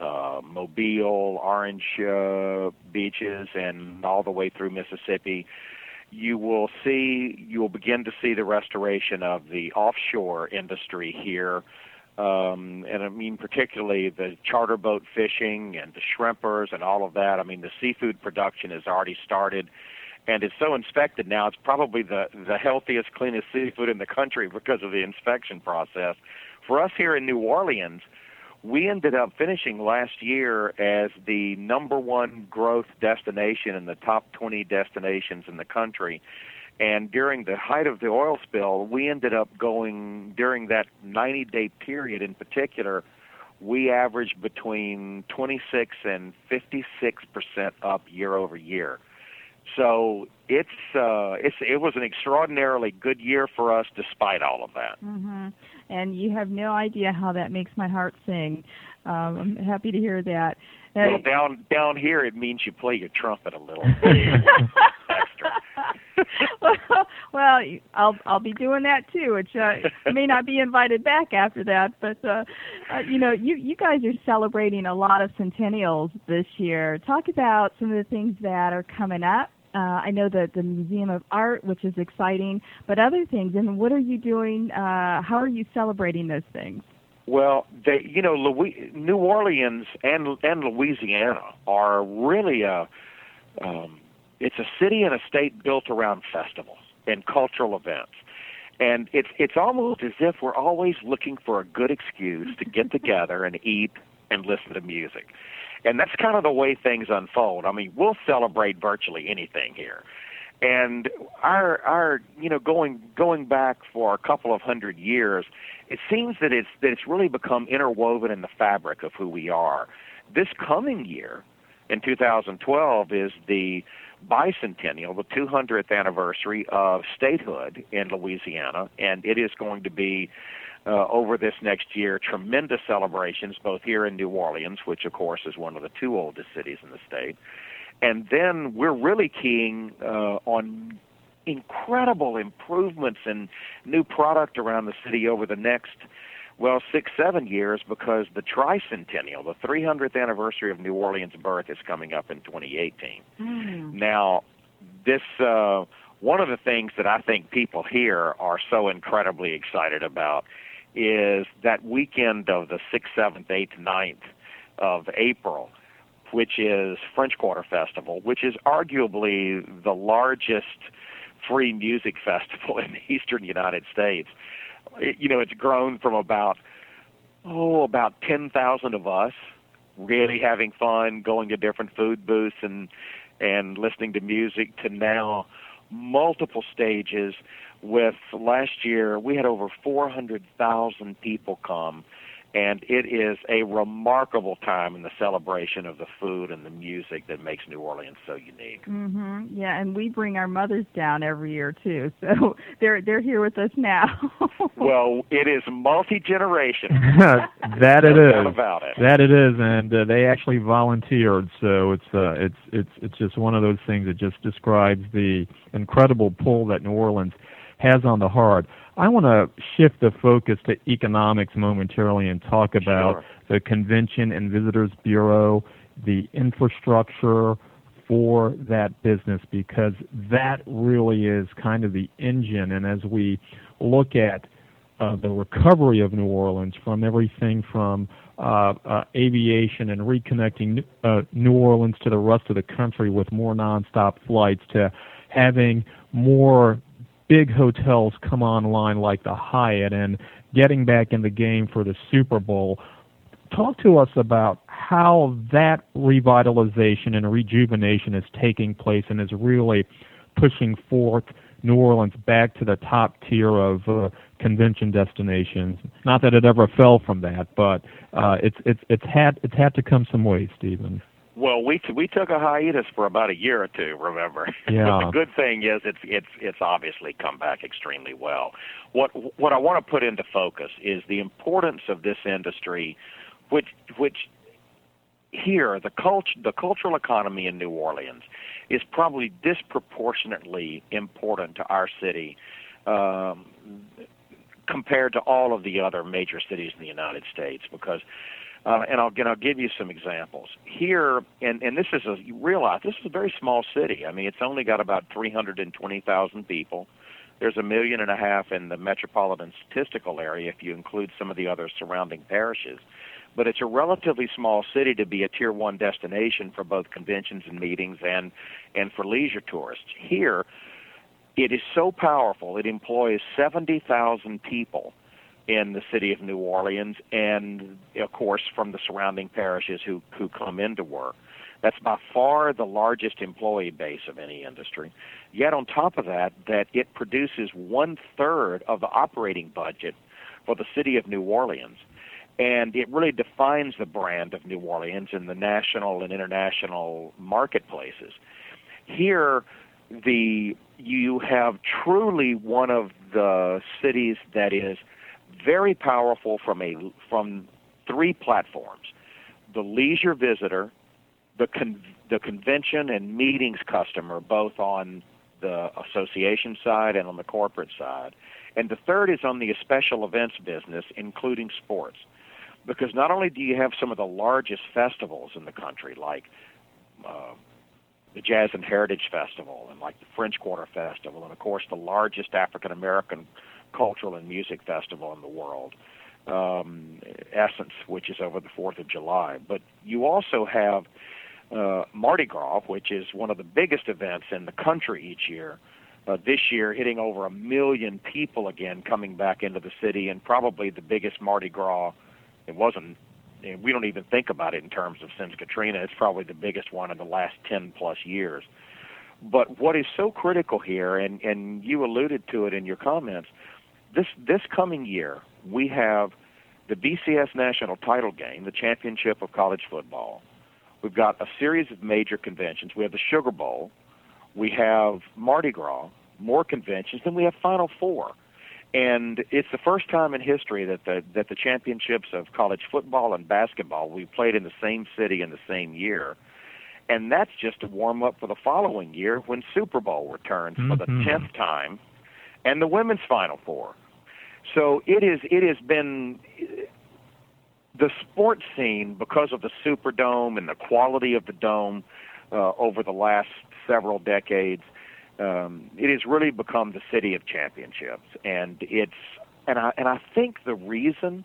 K: uh, Mobile, Orange uh, beaches, and all the way through Mississippi. You will see, you will begin to see the restoration of the offshore industry here um, and I mean particularly the charter boat fishing and the shrimpers and all of that. I mean the seafood production has already started, and it's so inspected now. It's probably the the healthiest, cleanest seafood in the country because of the inspection process. For us here in New Orleans, we ended up finishing last year as the number one growth destination in the top 20 destinations in the country and during the height of the oil spill, we ended up going during that 90 day period in particular, we averaged between 26 and 56 percent up year over year. So it's uh, it's it was an extraordinarily good year for us despite all of that.
J: Mm-hmm. And you have no idea how that makes my heart sing. Um, I'm happy to hear that.
K: Well, down down here, it means you play your trumpet a little.
J: well, I'll I'll be doing that too, which uh, may not be invited back after that. But uh, uh, you know, you you guys are celebrating a lot of centennials this year. Talk about some of the things that are coming up. Uh, I know that the Museum of Art, which is exciting, but other things. And what are you doing? Uh, how are you celebrating those things?
K: Well, they, you know, Louis, New Orleans and and Louisiana are really a um, it's a city and a state built around festivals and cultural events. And it's it's almost as if we're always looking for a good excuse to get together and eat and listen to music. And that's kind of the way things unfold. I mean, we'll celebrate virtually anything here. And our our you know going going back for a couple of hundred years, it seems that it's that it's really become interwoven in the fabric of who we are. This coming year, in 2012, is the bicentennial, the 200th anniversary of statehood in Louisiana, and it is going to be uh, over this next year tremendous celebrations both here in New Orleans, which of course is one of the two oldest cities in the state, and then we're really keying uh, on incredible improvements and new product around the city over the next well, six, seven years because the tricentennial, the 300th anniversary of New Orleans' birth, is coming up in 2018. Mm. Now, this uh, one of the things that I think people here are so incredibly excited about is that weekend of the 6th, 7th, 8th, 9th of April. which is French Quarter Festival, which is arguably the largest free music festival in the eastern United States. You know, it's grown from about oh about ten thousand of us really having fun, going to different food booths and and listening to music to now multiple stages. With last year we had over 400,000 people come and it is a remarkable time in the celebration of the food and the music that makes New Orleans so unique.
J: Mhm. Yeah, and we bring our mothers down every year too. So they're they're here with us now.
K: well, it is multi-generation.
C: that it
K: no
C: is.
K: about it.
C: That it is, and uh, they actually volunteered. So it's uh, it's it's it's just one of those things that just describes the incredible pull that New Orleans has on the heart. I want to shift the focus to economics momentarily and talk about
K: Sure.
C: the Convention and Visitors Bureau, the infrastructure for that business, because that really is kind of the engine. And as we look at uh, the recovery of New Orleans from everything from uh, uh, aviation and reconnecting uh, New Orleans to the rest of the country with more nonstop flights to having more big hotels come online like the Hyatt and getting back in the game for the Super Bowl. Talk to us about how that revitalization and rejuvenation is taking place and is really pushing forth New Orleans back to the top tier of uh, convention destinations. Not that it ever fell from that, but uh, it's it's it's had it's had to come some way, Stephen.
K: Well, we we took a hiatus for about a year or two. Remember,
C: Yeah.
K: but the good thing is it's it's it's obviously come back extremely well. What what I want to put into focus is the importance of this industry, which which here the culture the cultural economy in New Orleans is probably disproportionately important to our city. Um, compared to all of the other major cities in the United States because uh, and I'll, and I'll give you some examples here. And, and this is a you realize this is a very small city. I mean, it's only got about 320,000 people. There's a million and a half in the metropolitan statistical area if you include some of the other surrounding parishes. But it's a relatively small city to be a tier one destination for both conventions and meetings and and for leisure tourists. Here, it is so powerful. It employs 70,000 people in the city of New Orleans, and of course from the surrounding parishes who who come into work. That's by far the largest employee base of any industry. Yet on top of that, that it produces one third of the operating budget for the city of New Orleans. And it really defines the brand of New Orleans in the national and international marketplaces. Here, the you have truly one of the cities that is very powerful from a from three platforms: the leisure visitor, the con- the convention and meetings customer, both on the association side and on the corporate side, and the third is on the special events business, including sports. Because not only do you have some of the largest festivals in the country, like uh, the Jazz and Heritage Festival, and like the French Quarter Festival, and of course the largest African American cultural and music festival in the world, um, Essence, which is over the 4th of July. But you also have uh, Mardi Gras, which is one of the biggest events in the country each year. Uh, this year, hitting over a million people again coming back into the city, and probably the biggest Mardi Gras. It wasn't. and We don't even think about it in terms of since Katrina. It's probably the biggest one in the last 10 plus years. But what is so critical here, and, and you alluded to it in your comments, this this coming year we have the BCS national title game, the championship of college football. We've got a series of major conventions. We have the Sugar Bowl, we have Mardi Gras, more conventions, then we have Final Four. And it's the first time in history that the that the championships of college football and basketball we played in the same city in the same year. And that's just to warm up for the following year when Super Bowl returns for the
C: Mhm.
K: tenth time and the women's final four. So it is it has been the sports scene because of the Superdome and the quality of the dome uh, over the last several decades. Um, it has really become the city of championships, and it's and I and I think the reason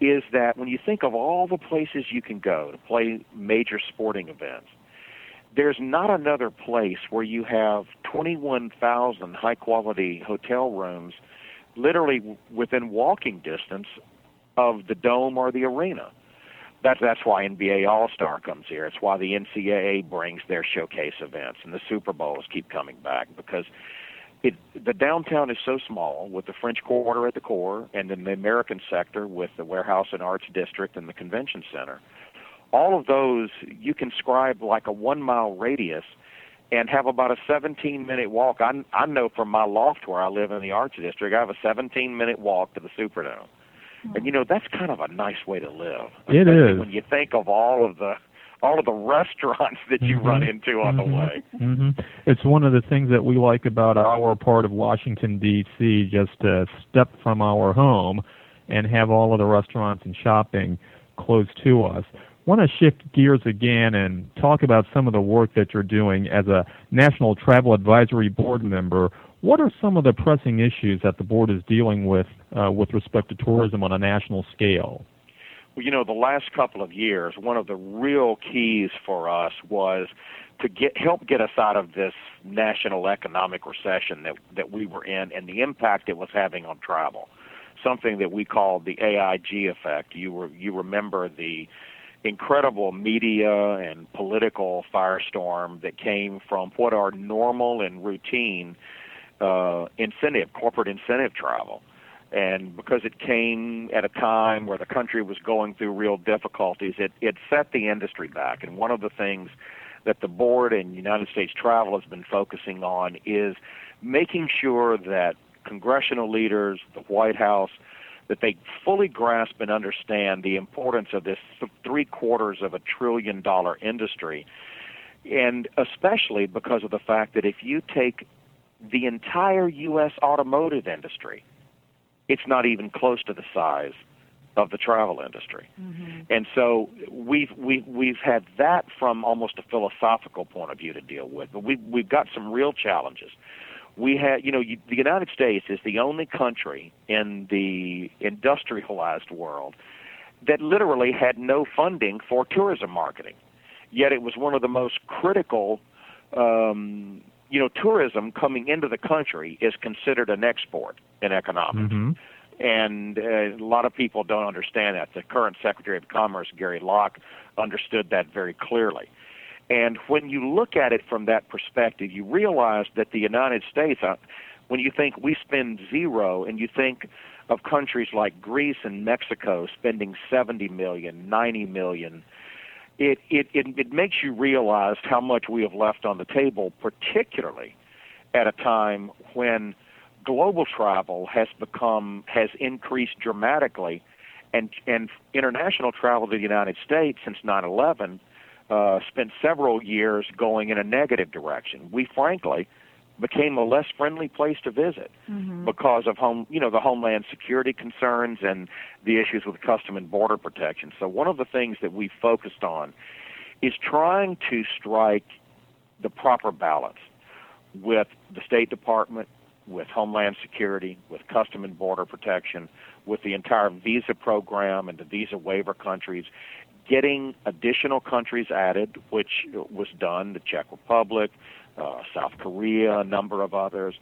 K: is that when you think of all the places you can go to play major sporting events, there's not another place where you have 21,000 high quality hotel rooms literally within walking distance of the dome or the arena. That's that's why NBA All Star comes here. It's why the NCAA brings their showcase events and the Super Bowls keep coming back because it the downtown is so small with the French Quarter at the core and then the American sector with the Warehouse and Arts District and the Convention Center. All of those you can scribe like a one mile radius and have about a 17 minute walk. I I know from my loft where I live in the Arts District, I have a 17 minute walk to the Superdome. Hmm. And you know that's kind of a nice way to live.
L: It
K: especially
L: is.
K: when you think of all of the all of the restaurants that you run mm-hmm. into on the mm-hmm. way.
L: hmm It's one of the things that we like about our part of Washington D.C. Just to step from our home and have all of the restaurants and shopping close to us. Want to shift gears again and talk about some of the work that you're doing as a National Travel Advisory Board member. What are some of the pressing issues that the board is dealing with uh, with respect to tourism on a national scale?
K: Well, you know, the last couple of years, one of the real keys for us was to get help get us out of this national economic recession that that we were in and the impact it was having on travel. Something that we called the AIG effect. You were you remember the incredible media and political firestorm that came from what are normal and routine uh, incentive, corporate incentive travel. And because it came at a time where the country was going through real difficulties, it, it set the industry back. And one of the things that the board and United States Travel has been focusing on is making sure that congressional leaders, the White House, that they fully grasp and understand the importance of this three quarters of a trillion dollar industry. And especially because of the fact that if you take the entire U.S. automotive industry, it's not even close to the size of the travel industry. Mm-hmm. And so we've we've we've had that from almost a philosophical point of view to deal with. But we've we've got some real challenges. We had, you know, you, the United States is the only country in the industrialized world that literally had no funding for tourism marketing. Yet it was one of the most critical um, you know, tourism coming into the country is considered an export in economics.
L: Mm-hmm.
K: And uh, a lot of people don't understand that. The current Secretary of Commerce, Gary Locke, understood that very clearly. And when you look at it from that perspective, you realize that the United States, uh, when you think we spend zero, and you think of countries like Greece and Mexico spending 70 million, 90 million, it, it, it, it makes you realize how much we have left on the table, particularly at a time when global travel has become has increased dramatically, and and international travel to the United States since 9/11 uh, spent several years going in a negative direction. We frankly became a less friendly place to visit because of home, you know, the homeland security concerns and the issues with custom and border protection. So one of the things that we focused on is trying to strike the proper balance with the State Department, with Homeland Security, with Custom and Border Protection, with the entire visa program and the visa waiver countries, getting additional countries added, which was done, the Czech Republic, uh, South Korea, a number of others,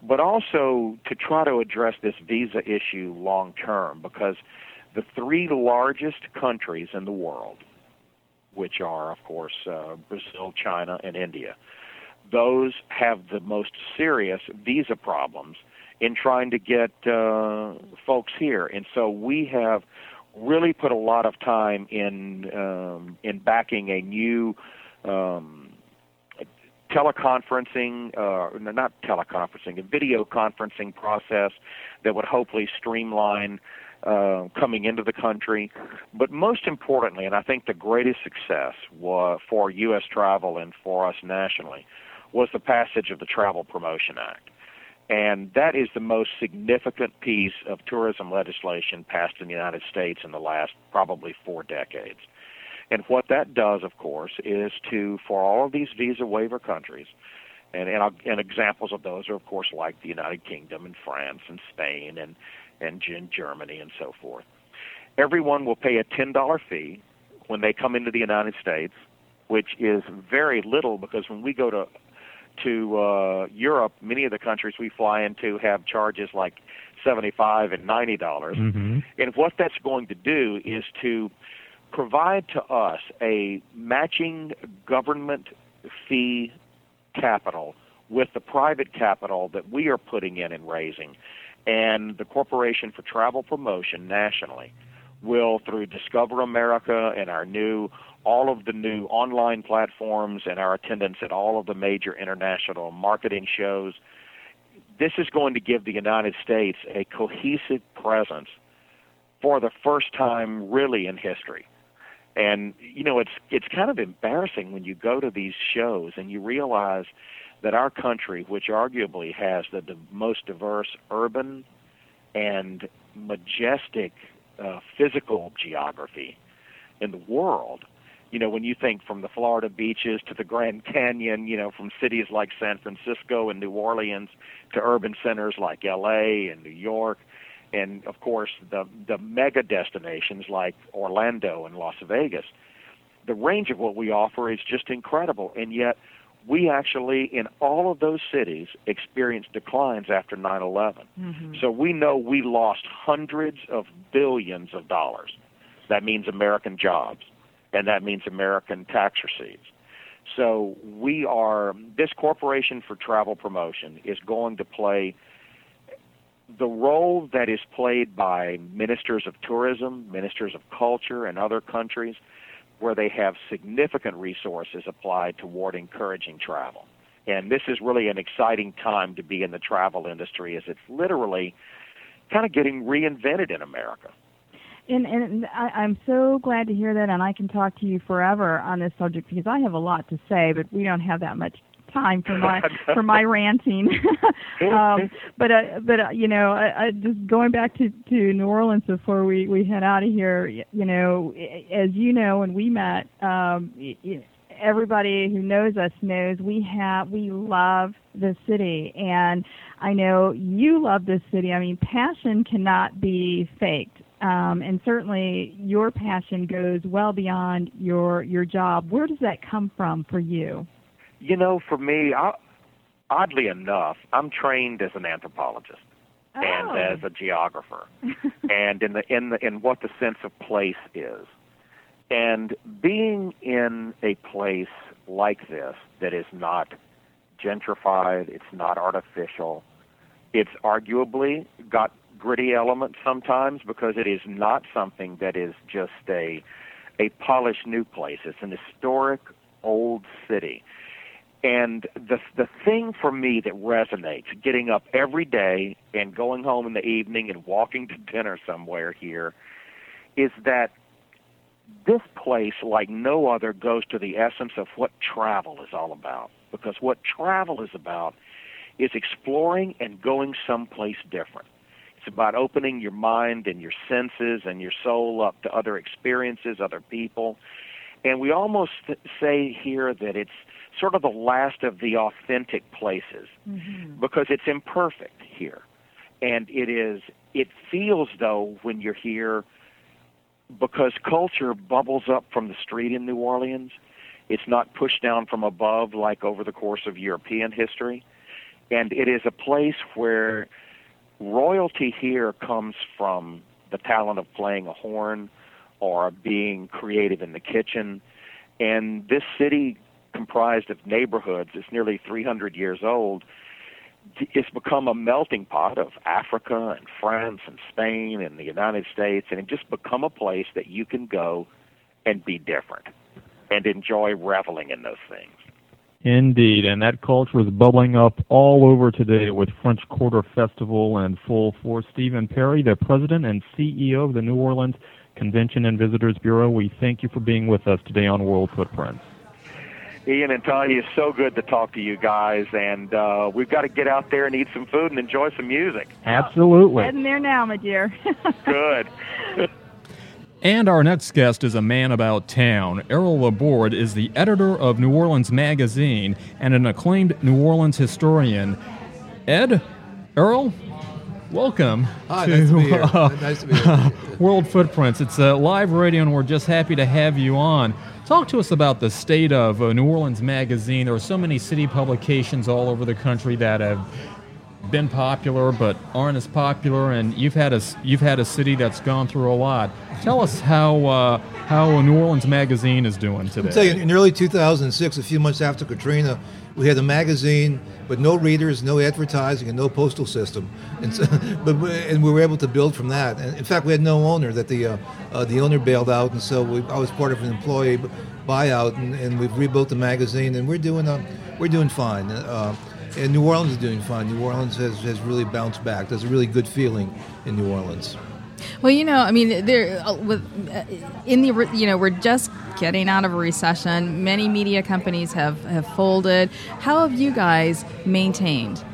K: but also to try to address this visa issue long term because the three largest countries in the world, which are, of course, uh, Brazil, China, and India, those have the most serious visa problems in trying to get uh, folks here. And so we have really put a lot of time in um, in backing a new um, teleconferencing, uh, not teleconferencing, a video conferencing process that would hopefully streamline uh, coming into the country. But most importantly, and I think the greatest success wa for U.S. travel and for us nationally was the passage of the Travel Promotion Act. And that is the most significant piece of tourism legislation passed in the United States in the last probably four decades. And what that does, of course, is to, for all of these visa waiver countries, and, and, and examples of those are, of course, like the United Kingdom and France and Spain and, and Germany and so forth. Everyone will pay a $10 fee when they come into the United States, which is very little because when we go to to uh, Europe, many of the countries we fly into have charges like seventy-five and ninety dollars.
L: Mm-hmm.
K: And what that's going to do is to provide to us a matching government fee capital with the private capital that we are putting in and raising. And the Corporation for Travel Promotion nationally will, through Discover America and our new all of the new online platforms and our attendance at all of the major international marketing shows. This is going to give the United States a cohesive presence for the first time really in history. And you know, it's it's kind of embarrassing when you go to these shows and you realize that our country, which arguably has the, most diverse urban and majestic uh, physical geography in the world, you know, when you think from the Florida beaches to the Grand Canyon, you know, from cities like San Francisco and New Orleans to urban centers like LA and New York, and of course the the mega destinations like Orlando and Las Vegas, the range of what we offer is just incredible. And yet, we actually in all of those cities experienced declines after 9/11.
J: Mm-hmm.
K: So we know we lost hundreds of billions of dollars. That means American jobs and that means American tax receipts. So we are this corporation for travel promotion is going to play the role that is played by ministers of tourism, ministers of culture in other countries where they have significant resources applied toward encouraging travel. And this is really an exciting time to be in the travel industry as it's literally kind of getting reinvented in America
J: and and I, I'm so glad to hear that, and I can talk to you forever on this subject because I have a lot to say, but we don't have that much time for my for my ranting. um, but uh, but uh, you know, I, I just going back to to New Orleans before we we head out of here. You know, as you know, when we met, um, everybody who knows us knows we have we love the city, and I know you love this city. I mean, passion cannot be faked um, and certainly your passion goes well beyond your your job. Where does that come from for you?
K: You know, for me, I, oddly enough, I'm trained as an anthropologist
J: oh.
K: and as a geographer, and in the in the in what the sense of place is, and being in a place like this that is not gentrified, it's not artificial, it's arguably got gritty element sometimes because it is not something that is just a a polished new place. It's an historic old city. And the the thing for me that resonates, getting up every day and going home in the evening and walking to dinner somewhere here, is that this place, like no other, goes to the essence of what travel is all about. Because what travel is about is exploring and going someplace different. It's about opening your mind and your senses and your soul up to other experiences, other people. And we almost say here that it's sort of the last of the authentic places
J: mm-hmm.
K: because it's imperfect here. And it is it feels though when you're here because culture bubbles up from the street in New Orleans. It's not pushed down from above like over the course of European history. And it is a place where royalty here comes from the talent of playing a horn or being creative in the kitchen. And this city, comprised of neighborhoods, is nearly 300 years old. It's become a melting pot of Africa and France and Spain and the United States, and it just become a place that you can go and be different and enjoy reveling in those things.
L: Indeed, and that culture is bubbling up all over today with French Quarter Festival and full force. Stephen Perry, the president and CEO of the New Orleans Convention and Visitors Bureau, we thank you for being with us today on World Footprints.
K: Ian and Tanya, it's so good to talk to you guys, and uh, we've got to get out there and eat some food and enjoy some music.
L: Absolutely.
J: Heading there now, my dear.
K: good.
C: And our next guest is a man about town. Errol Laborde is the editor of New Orleans Magazine and an acclaimed New Orleans historian. Ed, Errol, welcome
M: Hi,
C: to,
M: nice to be here.
C: uh,
M: Nice to be here.
C: World Footprints. It's a live radio, and we're just happy to have you on. Talk to us about the state of uh, New Orleans Magazine. There are so many city publications all over the country that have been popular but aren't as popular, and you've had a you've had a city that's gone through a lot. Tell us how uh, how New Orleans Magazine is doing today.
M: I'll tell you, in early 2006, a few months after Katrina, we had a magazine, but no readers, no advertising, and no postal system. And, so, but we, and we were able to build from that. And in fact, we had no owner. That the uh, uh, the owner bailed out, and so we, I was part of an employee buyout, and, and we've rebuilt the magazine, and we're doing uh, we're doing fine. Uh, and New Orleans is doing fine. New Orleans has, has really bounced back. There's a really good feeling in New Orleans.
B: Well, you know, I mean, there uh, with uh, in the you know we're just getting out of a recession. Many media companies have have folded. How have you guys maintained?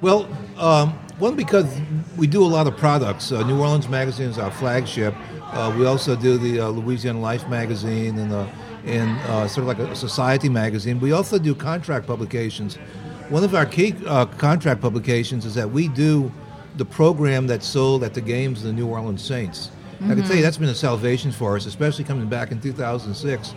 M: Well, um, one because we do a lot of products. Uh, New Orleans Magazine is our flagship. Uh, we also do the uh, Louisiana Life magazine and uh, and uh, sort of like a society magazine. We also do contract publications. One of our key uh, contract publications is that we do the program that's sold at the games of the New Orleans Saints. I can tell you
N: Mhm.
M: that's been a salvation for us, especially coming back in 2006,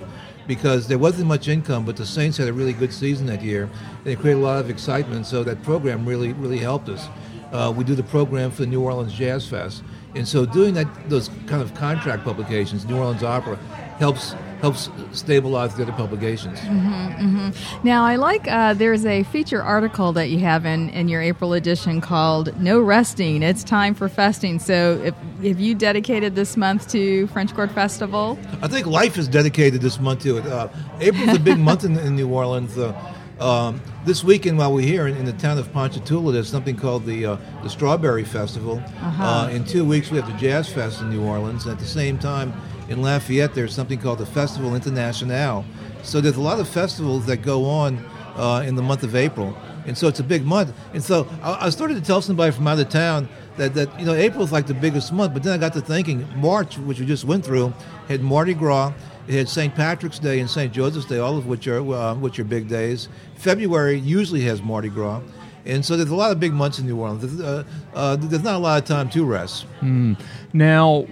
M: because there wasn't much income, but the Saints had a really good season that year, and it created a lot of excitement. So that program really, really helped us. Uh, we do the program for the New Orleans Jazz Fest, and so doing that, those kind of contract publications, New Orleans Opera, helps helps stabilize the other publications.
B: hmm hmm Now, I like uh, there's a feature article that you have in, in your April edition called "No Resting." It's time for festing. So, if have you dedicated this month to French Quarter Festival?
M: I think life is dedicated this month to it. Uh, April's a big month in, in New Orleans. Uh, um, this weekend, while we're here in, in the town of Ponchatoula, there's something called the uh, the Strawberry Festival.
N: Uh-huh.
M: Uh, in two weeks, we have the Jazz Fest in New Orleans. And at the same time, in Lafayette, there's something called the Festival International. So there's a lot of festivals that go on uh, in the month of April, and so it's a big month. And so I, I started to tell somebody from out of town that, that you know April's like the biggest month, but then I got to thinking March, which we just went through, had Mardi Gras. It had St. Patrick's Day and St. Joseph's Day, all of which are uh, which are big days. February usually has Mardi Gras, and so there's a lot of big months in New Orleans. There's, uh, uh, there's not a lot of time to rest.
C: Hmm. Now,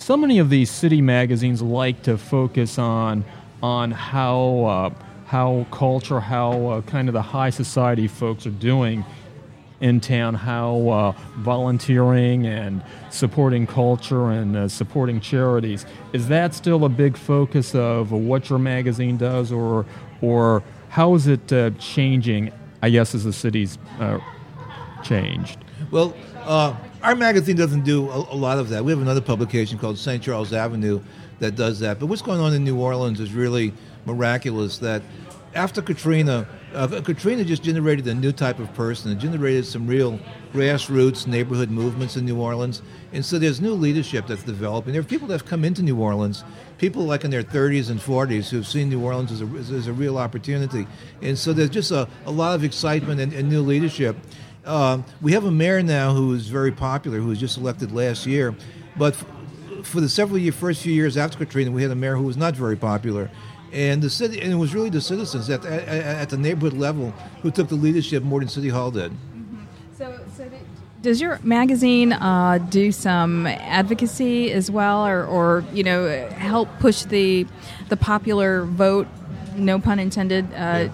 C: so many of these city magazines like to focus on on how uh, how culture, how uh, kind of the high society folks are doing in town, how uh, volunteering and supporting culture and uh, supporting charities is that still a big focus of what your magazine does, or or how is it uh, changing? I guess as the city's uh, changed.
M: Well, our magazine doesn't do a, a lot of that. We have another publication called St. Charles Avenue that does that. But what's going on in New Orleans is really miraculous. That after Katrina, uh, Katrina just generated a new type of person. It generated some real grassroots neighborhood movements in New Orleans. And so there's new leadership that's developing. There are people that have come into New Orleans, people like in their 30s and 40s who've seen New Orleans as a, as, a real opportunity. And so there's just a, a lot of excitement and, and new leadership. Um, we have a mayor now who is very popular, who was just elected last year. But f- for the several year, first few years after Katrina, we had a mayor who was not very popular. And the city, and it was really the citizens at, at, at the neighborhood level who took the leadership more than City Hall did.
B: So, so does your magazine uh, do some advocacy as well, or, or you know, help push the the popular vote? No pun intended. Uh,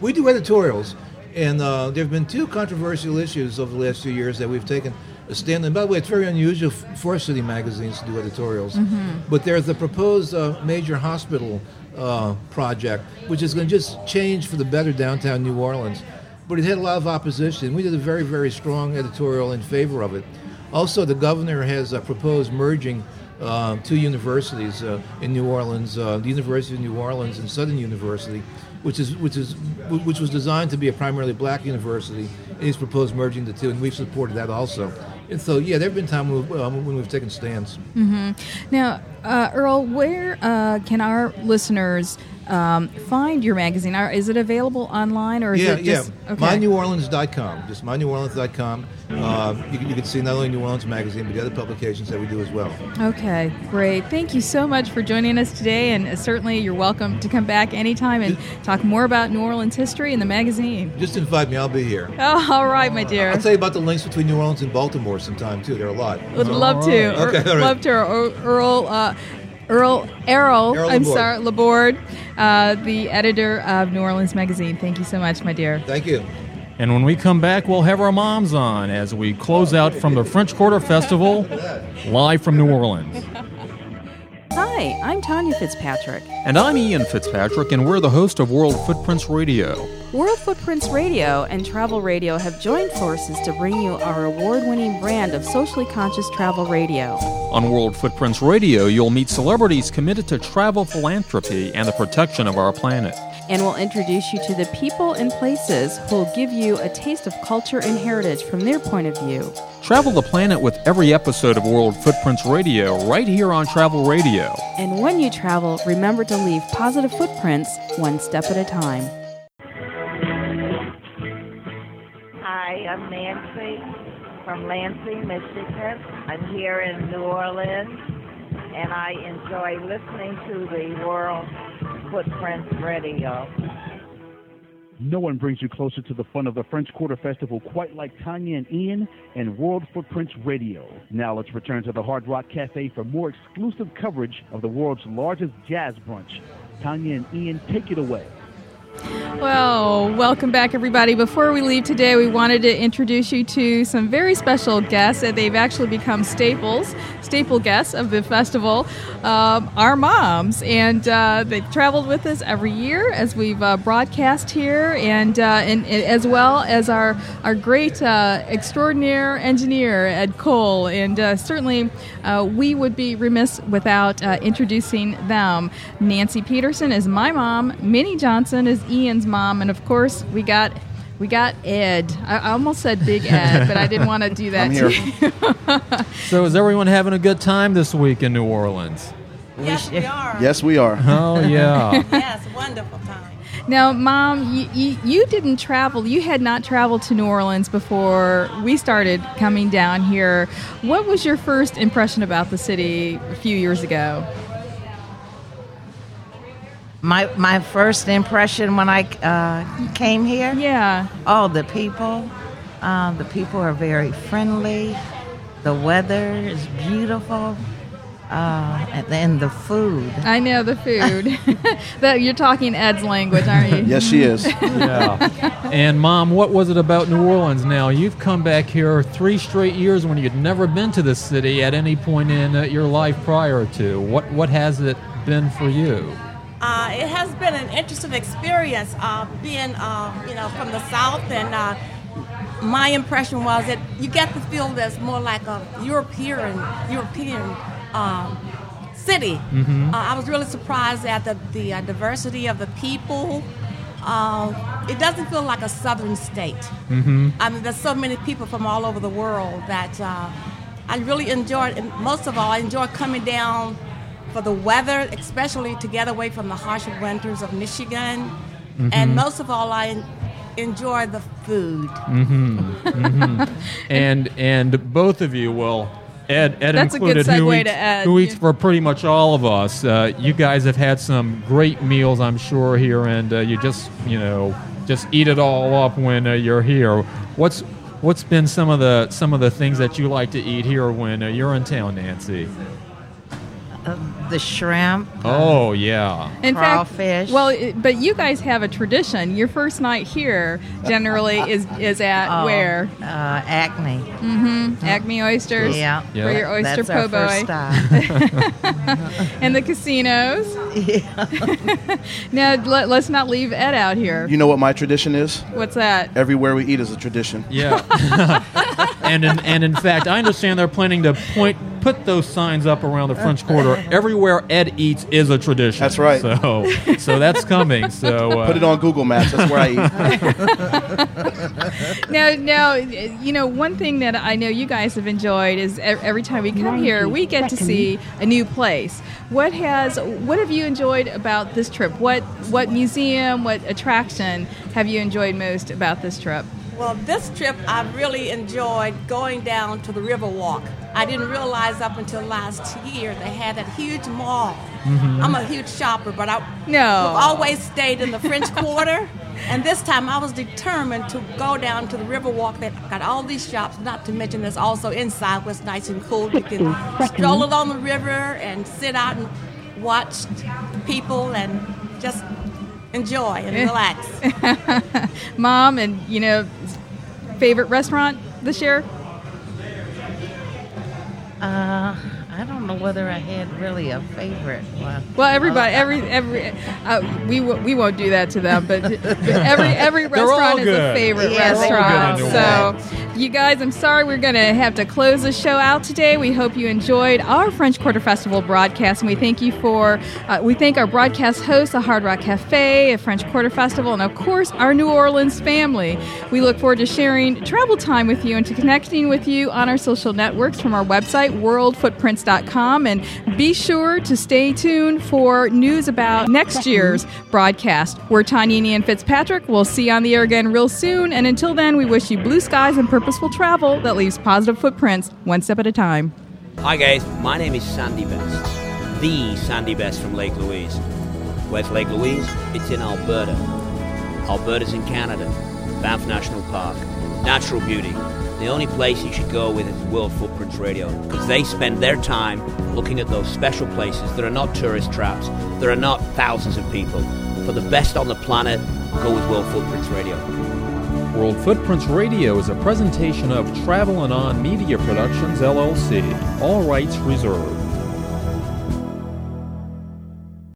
M: We do editorials, and uh, there have been two controversial issues over the last few years that we've taken a stand on. By the way, it's very unusual for city magazines to do editorials.
N: Mhm.
M: But there's the proposed uh, major hospital uh, project, which is going to just change for the better downtown New Orleans. But it had a lot of opposition. We did a very, very strong editorial in favor of it. Also, the governor has uh, proposed merging uh, two universities uh, in New Orleans, uh, the University of New Orleans and Southern University, which is which is which was designed to be a primarily black university. And he's proposed merging the two, and we've supported that also. And so, yeah, there have been times when, we've- um, when we've taken stands.
B: hmm Now, Uh, Earl, where uh, can our listeners um, find your magazine? Are, is it available online or is
M: yeah,
B: it just
M: yeah.
B: okay.
M: MyNewOrleans.com. Just MyNewOrleans.com. Uh, you, can, you can see not only New Orleans Magazine, but the other publications that we do as well.
B: Okay, great. Thank you so much for joining us today, and uh, certainly you're welcome to come back anytime and talk more about New Orleans history in the magazine.
M: Just invite me, I'll be here.
B: Oh, all right, my dear.
M: I'll tell you about the links between New Orleans and Baltimore sometime, too. There are a lot.
B: Would love to.
M: Okay, all right.
B: Love to. Earl, Earl, uh, Earl Errol,
M: Errol
B: I'm
M: Laborde.
B: sorry, Laborde, uh, the editor of New Orleans Magazine. Thank you so much, my dear.
M: Thank you.
C: And when we come back, we'll have our moms on as we close out from the French Quarter Festival, live from New Orleans.
G: Hi, I'm Tanya Fitzpatrick.
C: And I'm Ian Fitzpatrick, and we're the host of World Footprints Radio.
G: World Footprints Radio and Travel Radio have joined forces to bring you our award winning brand of socially conscious travel radio.
C: On World Footprints Radio, you'll meet celebrities committed to travel philanthropy and the protection of our planet.
G: And we'll introduce you to the people and places who will give you a taste of culture and heritage from their point of view.
C: Travel the planet with every episode of World Footprints Radio right here on Travel Radio.
G: And when you travel, remember to leave positive footprints one step at a time.
N: I'm Nancy from Lansing, Michigan. I'm here in New Orleans, and I enjoy listening to the World Footprints Radio.
A: No one brings you closer to the fun of the French Quarter Festival quite like Tanya and Ian and World Footprints Radio. Now let's return to the Hard Rock Cafe for more exclusive coverage of the world's largest jazz brunch. Tanya and Ian, take it away.
B: Well, welcome back, everybody. Before we leave today, we wanted to introduce you to some very special guests. that They've actually become staples, staple guests of the festival, um, our moms. And uh, they've traveled with us every year as we've uh, broadcast here, and, uh, and, and as well as our, our great uh, extraordinaire engineer, Ed Cole. And uh, certainly, uh, we would be remiss without introducing them. Nancy Peterson is my mom, Minnie Johnson is Ian's mom, and of course, we got. We got Ed. I I almost said Big Ed, but I didn't want to do that.
C: I'm
B: to you.
C: So, is everyone having a good time this week in New Orleans?
O: Yes, we are.
C: Yes, we are. Oh, yeah.
O: yes, wonderful time.
B: Now, Mom, you, you, you didn't travel. You had not traveled to New Orleans before we started coming down here. What was your first impression about the city a few years ago?
N: My my first impression when I uh, came here.
B: Yeah.
N: Oh, the people. Um, the people are very friendly. The weather is beautiful. Uh, and then the food.
B: I know the food. that you're talking Ed's language, aren't you?
P: Yes, she is.
C: yeah. And mom, what was it about New Orleans? Now you've come back here three straight years when you'd never been to the city at any point in uh, your life prior to. What what has it been for you?
O: It has been an interesting experience uh, being, uh, you know, from the South, and uh, my impression was that you get the feel that's more like a European European um, city.
Q: Mhm.
O: Uh, I was really surprised at the the uh, diversity of the people. Uh, it doesn't feel like a southern state.
C: Mm-hmm.
O: I mean, there's so many people from all over the world that uh, I really enjoyed. And most of all, I enjoyed coming down for the weather, especially to get away from the harsh winters of Michigan.
C: Mhm.
O: And most of all, I enjoy the food.
C: Mm-hmm. hmm and and both of you will. Ed, Ed
B: That's
C: included, who eats, who eats for pretty much all of us. Uh, you guys have had some great meals, I'm sure, here, and uh, you just, you know, just eat it all up when uh, you're here. What's what's been some of the some of the things that you like to eat here when uh, you're in town, Nancy?
N: Uh, the shrimp.
C: Oh yeah.
B: In
N: Crawfish.
B: fact, well, it, but you guys have a tradition. Your first night here generally is is at
N: Oh,
B: where?
N: Uh, Acme.
B: Mm-hmm. Acme oysters.
N: Yeah.
B: For your oyster
N: That's our
B: po' boy.
N: first stop.
B: and the casinos. Yeah. now let, let's not leave Ed out here.
P: You know what my tradition is?
B: What's that?
P: Everywhere we eat is a tradition.
C: Yeah. and in, and in fact, I understand they're planning to point put those signs up around the French Quarter. Everywhere Ed eats is a tradition.
P: That's right.
C: So, so that's coming. So uh,
P: Put it on Google Maps. That's where I eat.
B: now, now, you know, one thing that I know you guys have enjoyed is every time we come here, we get to see a new place. What has, what have you enjoyed about this trip? What, what museum, what attraction have you enjoyed most about this trip?
O: Well, this trip I really enjoyed going down to the Riverwalk. I didn't realize up until last year they had that huge mall.
B: Mhm.
O: I'm a huge shopper, but I
B: No.
O: have always stayed in the French Quarter. And this time I was determined to go down to the Riverwalk that got all these shops, not to mention there's also inside where it's nice and cool. You can stroll along the river and sit out and watch people and just enjoy and relax.
B: Mom, and you know, favorite restaurant this year?
Q: Uh, I don't know whether I had really a favorite one.
B: Well, everybody, every every, uh, we w- we won't do that to them, but every every restaurant is a favorite
C: Yeah,
B: restaurant. So, you guys, I'm sorry we're gonna have to close the show out today. We hope you enjoyed our French Quarter Festival broadcast, and we thank you for uh, we thank our broadcast hosts, the Hard Rock Cafe, a French Quarter Festival, and of course our New Orleans family. We look forward to sharing travel time with you and to connecting with you on our social networks from our website worldfootprints.com and be sure to stay tuned for news about next year's broadcast. We're Tanya and Ian Fitzpatrick. We'll see you on the air again real soon. And until then, we wish you blue skies and purposeful travel that leaves positive footprints one step at a time.
R: Hi guys, my name is Sandy Best, the Sandy Best from Lake Louise. Where's Lake Louise? It's in Alberta. Alberta's in Canada. Banff National Park. Natural beauty. The only place you should go with is World Footprints Radio because they spend their time looking at those special places that are not tourist traps, there are not thousands of people. For the best on the planet, go with World Footprints Radio.
C: World Footprints Radio is a presentation of Travel and On Media Productions LLC. All rights reserved.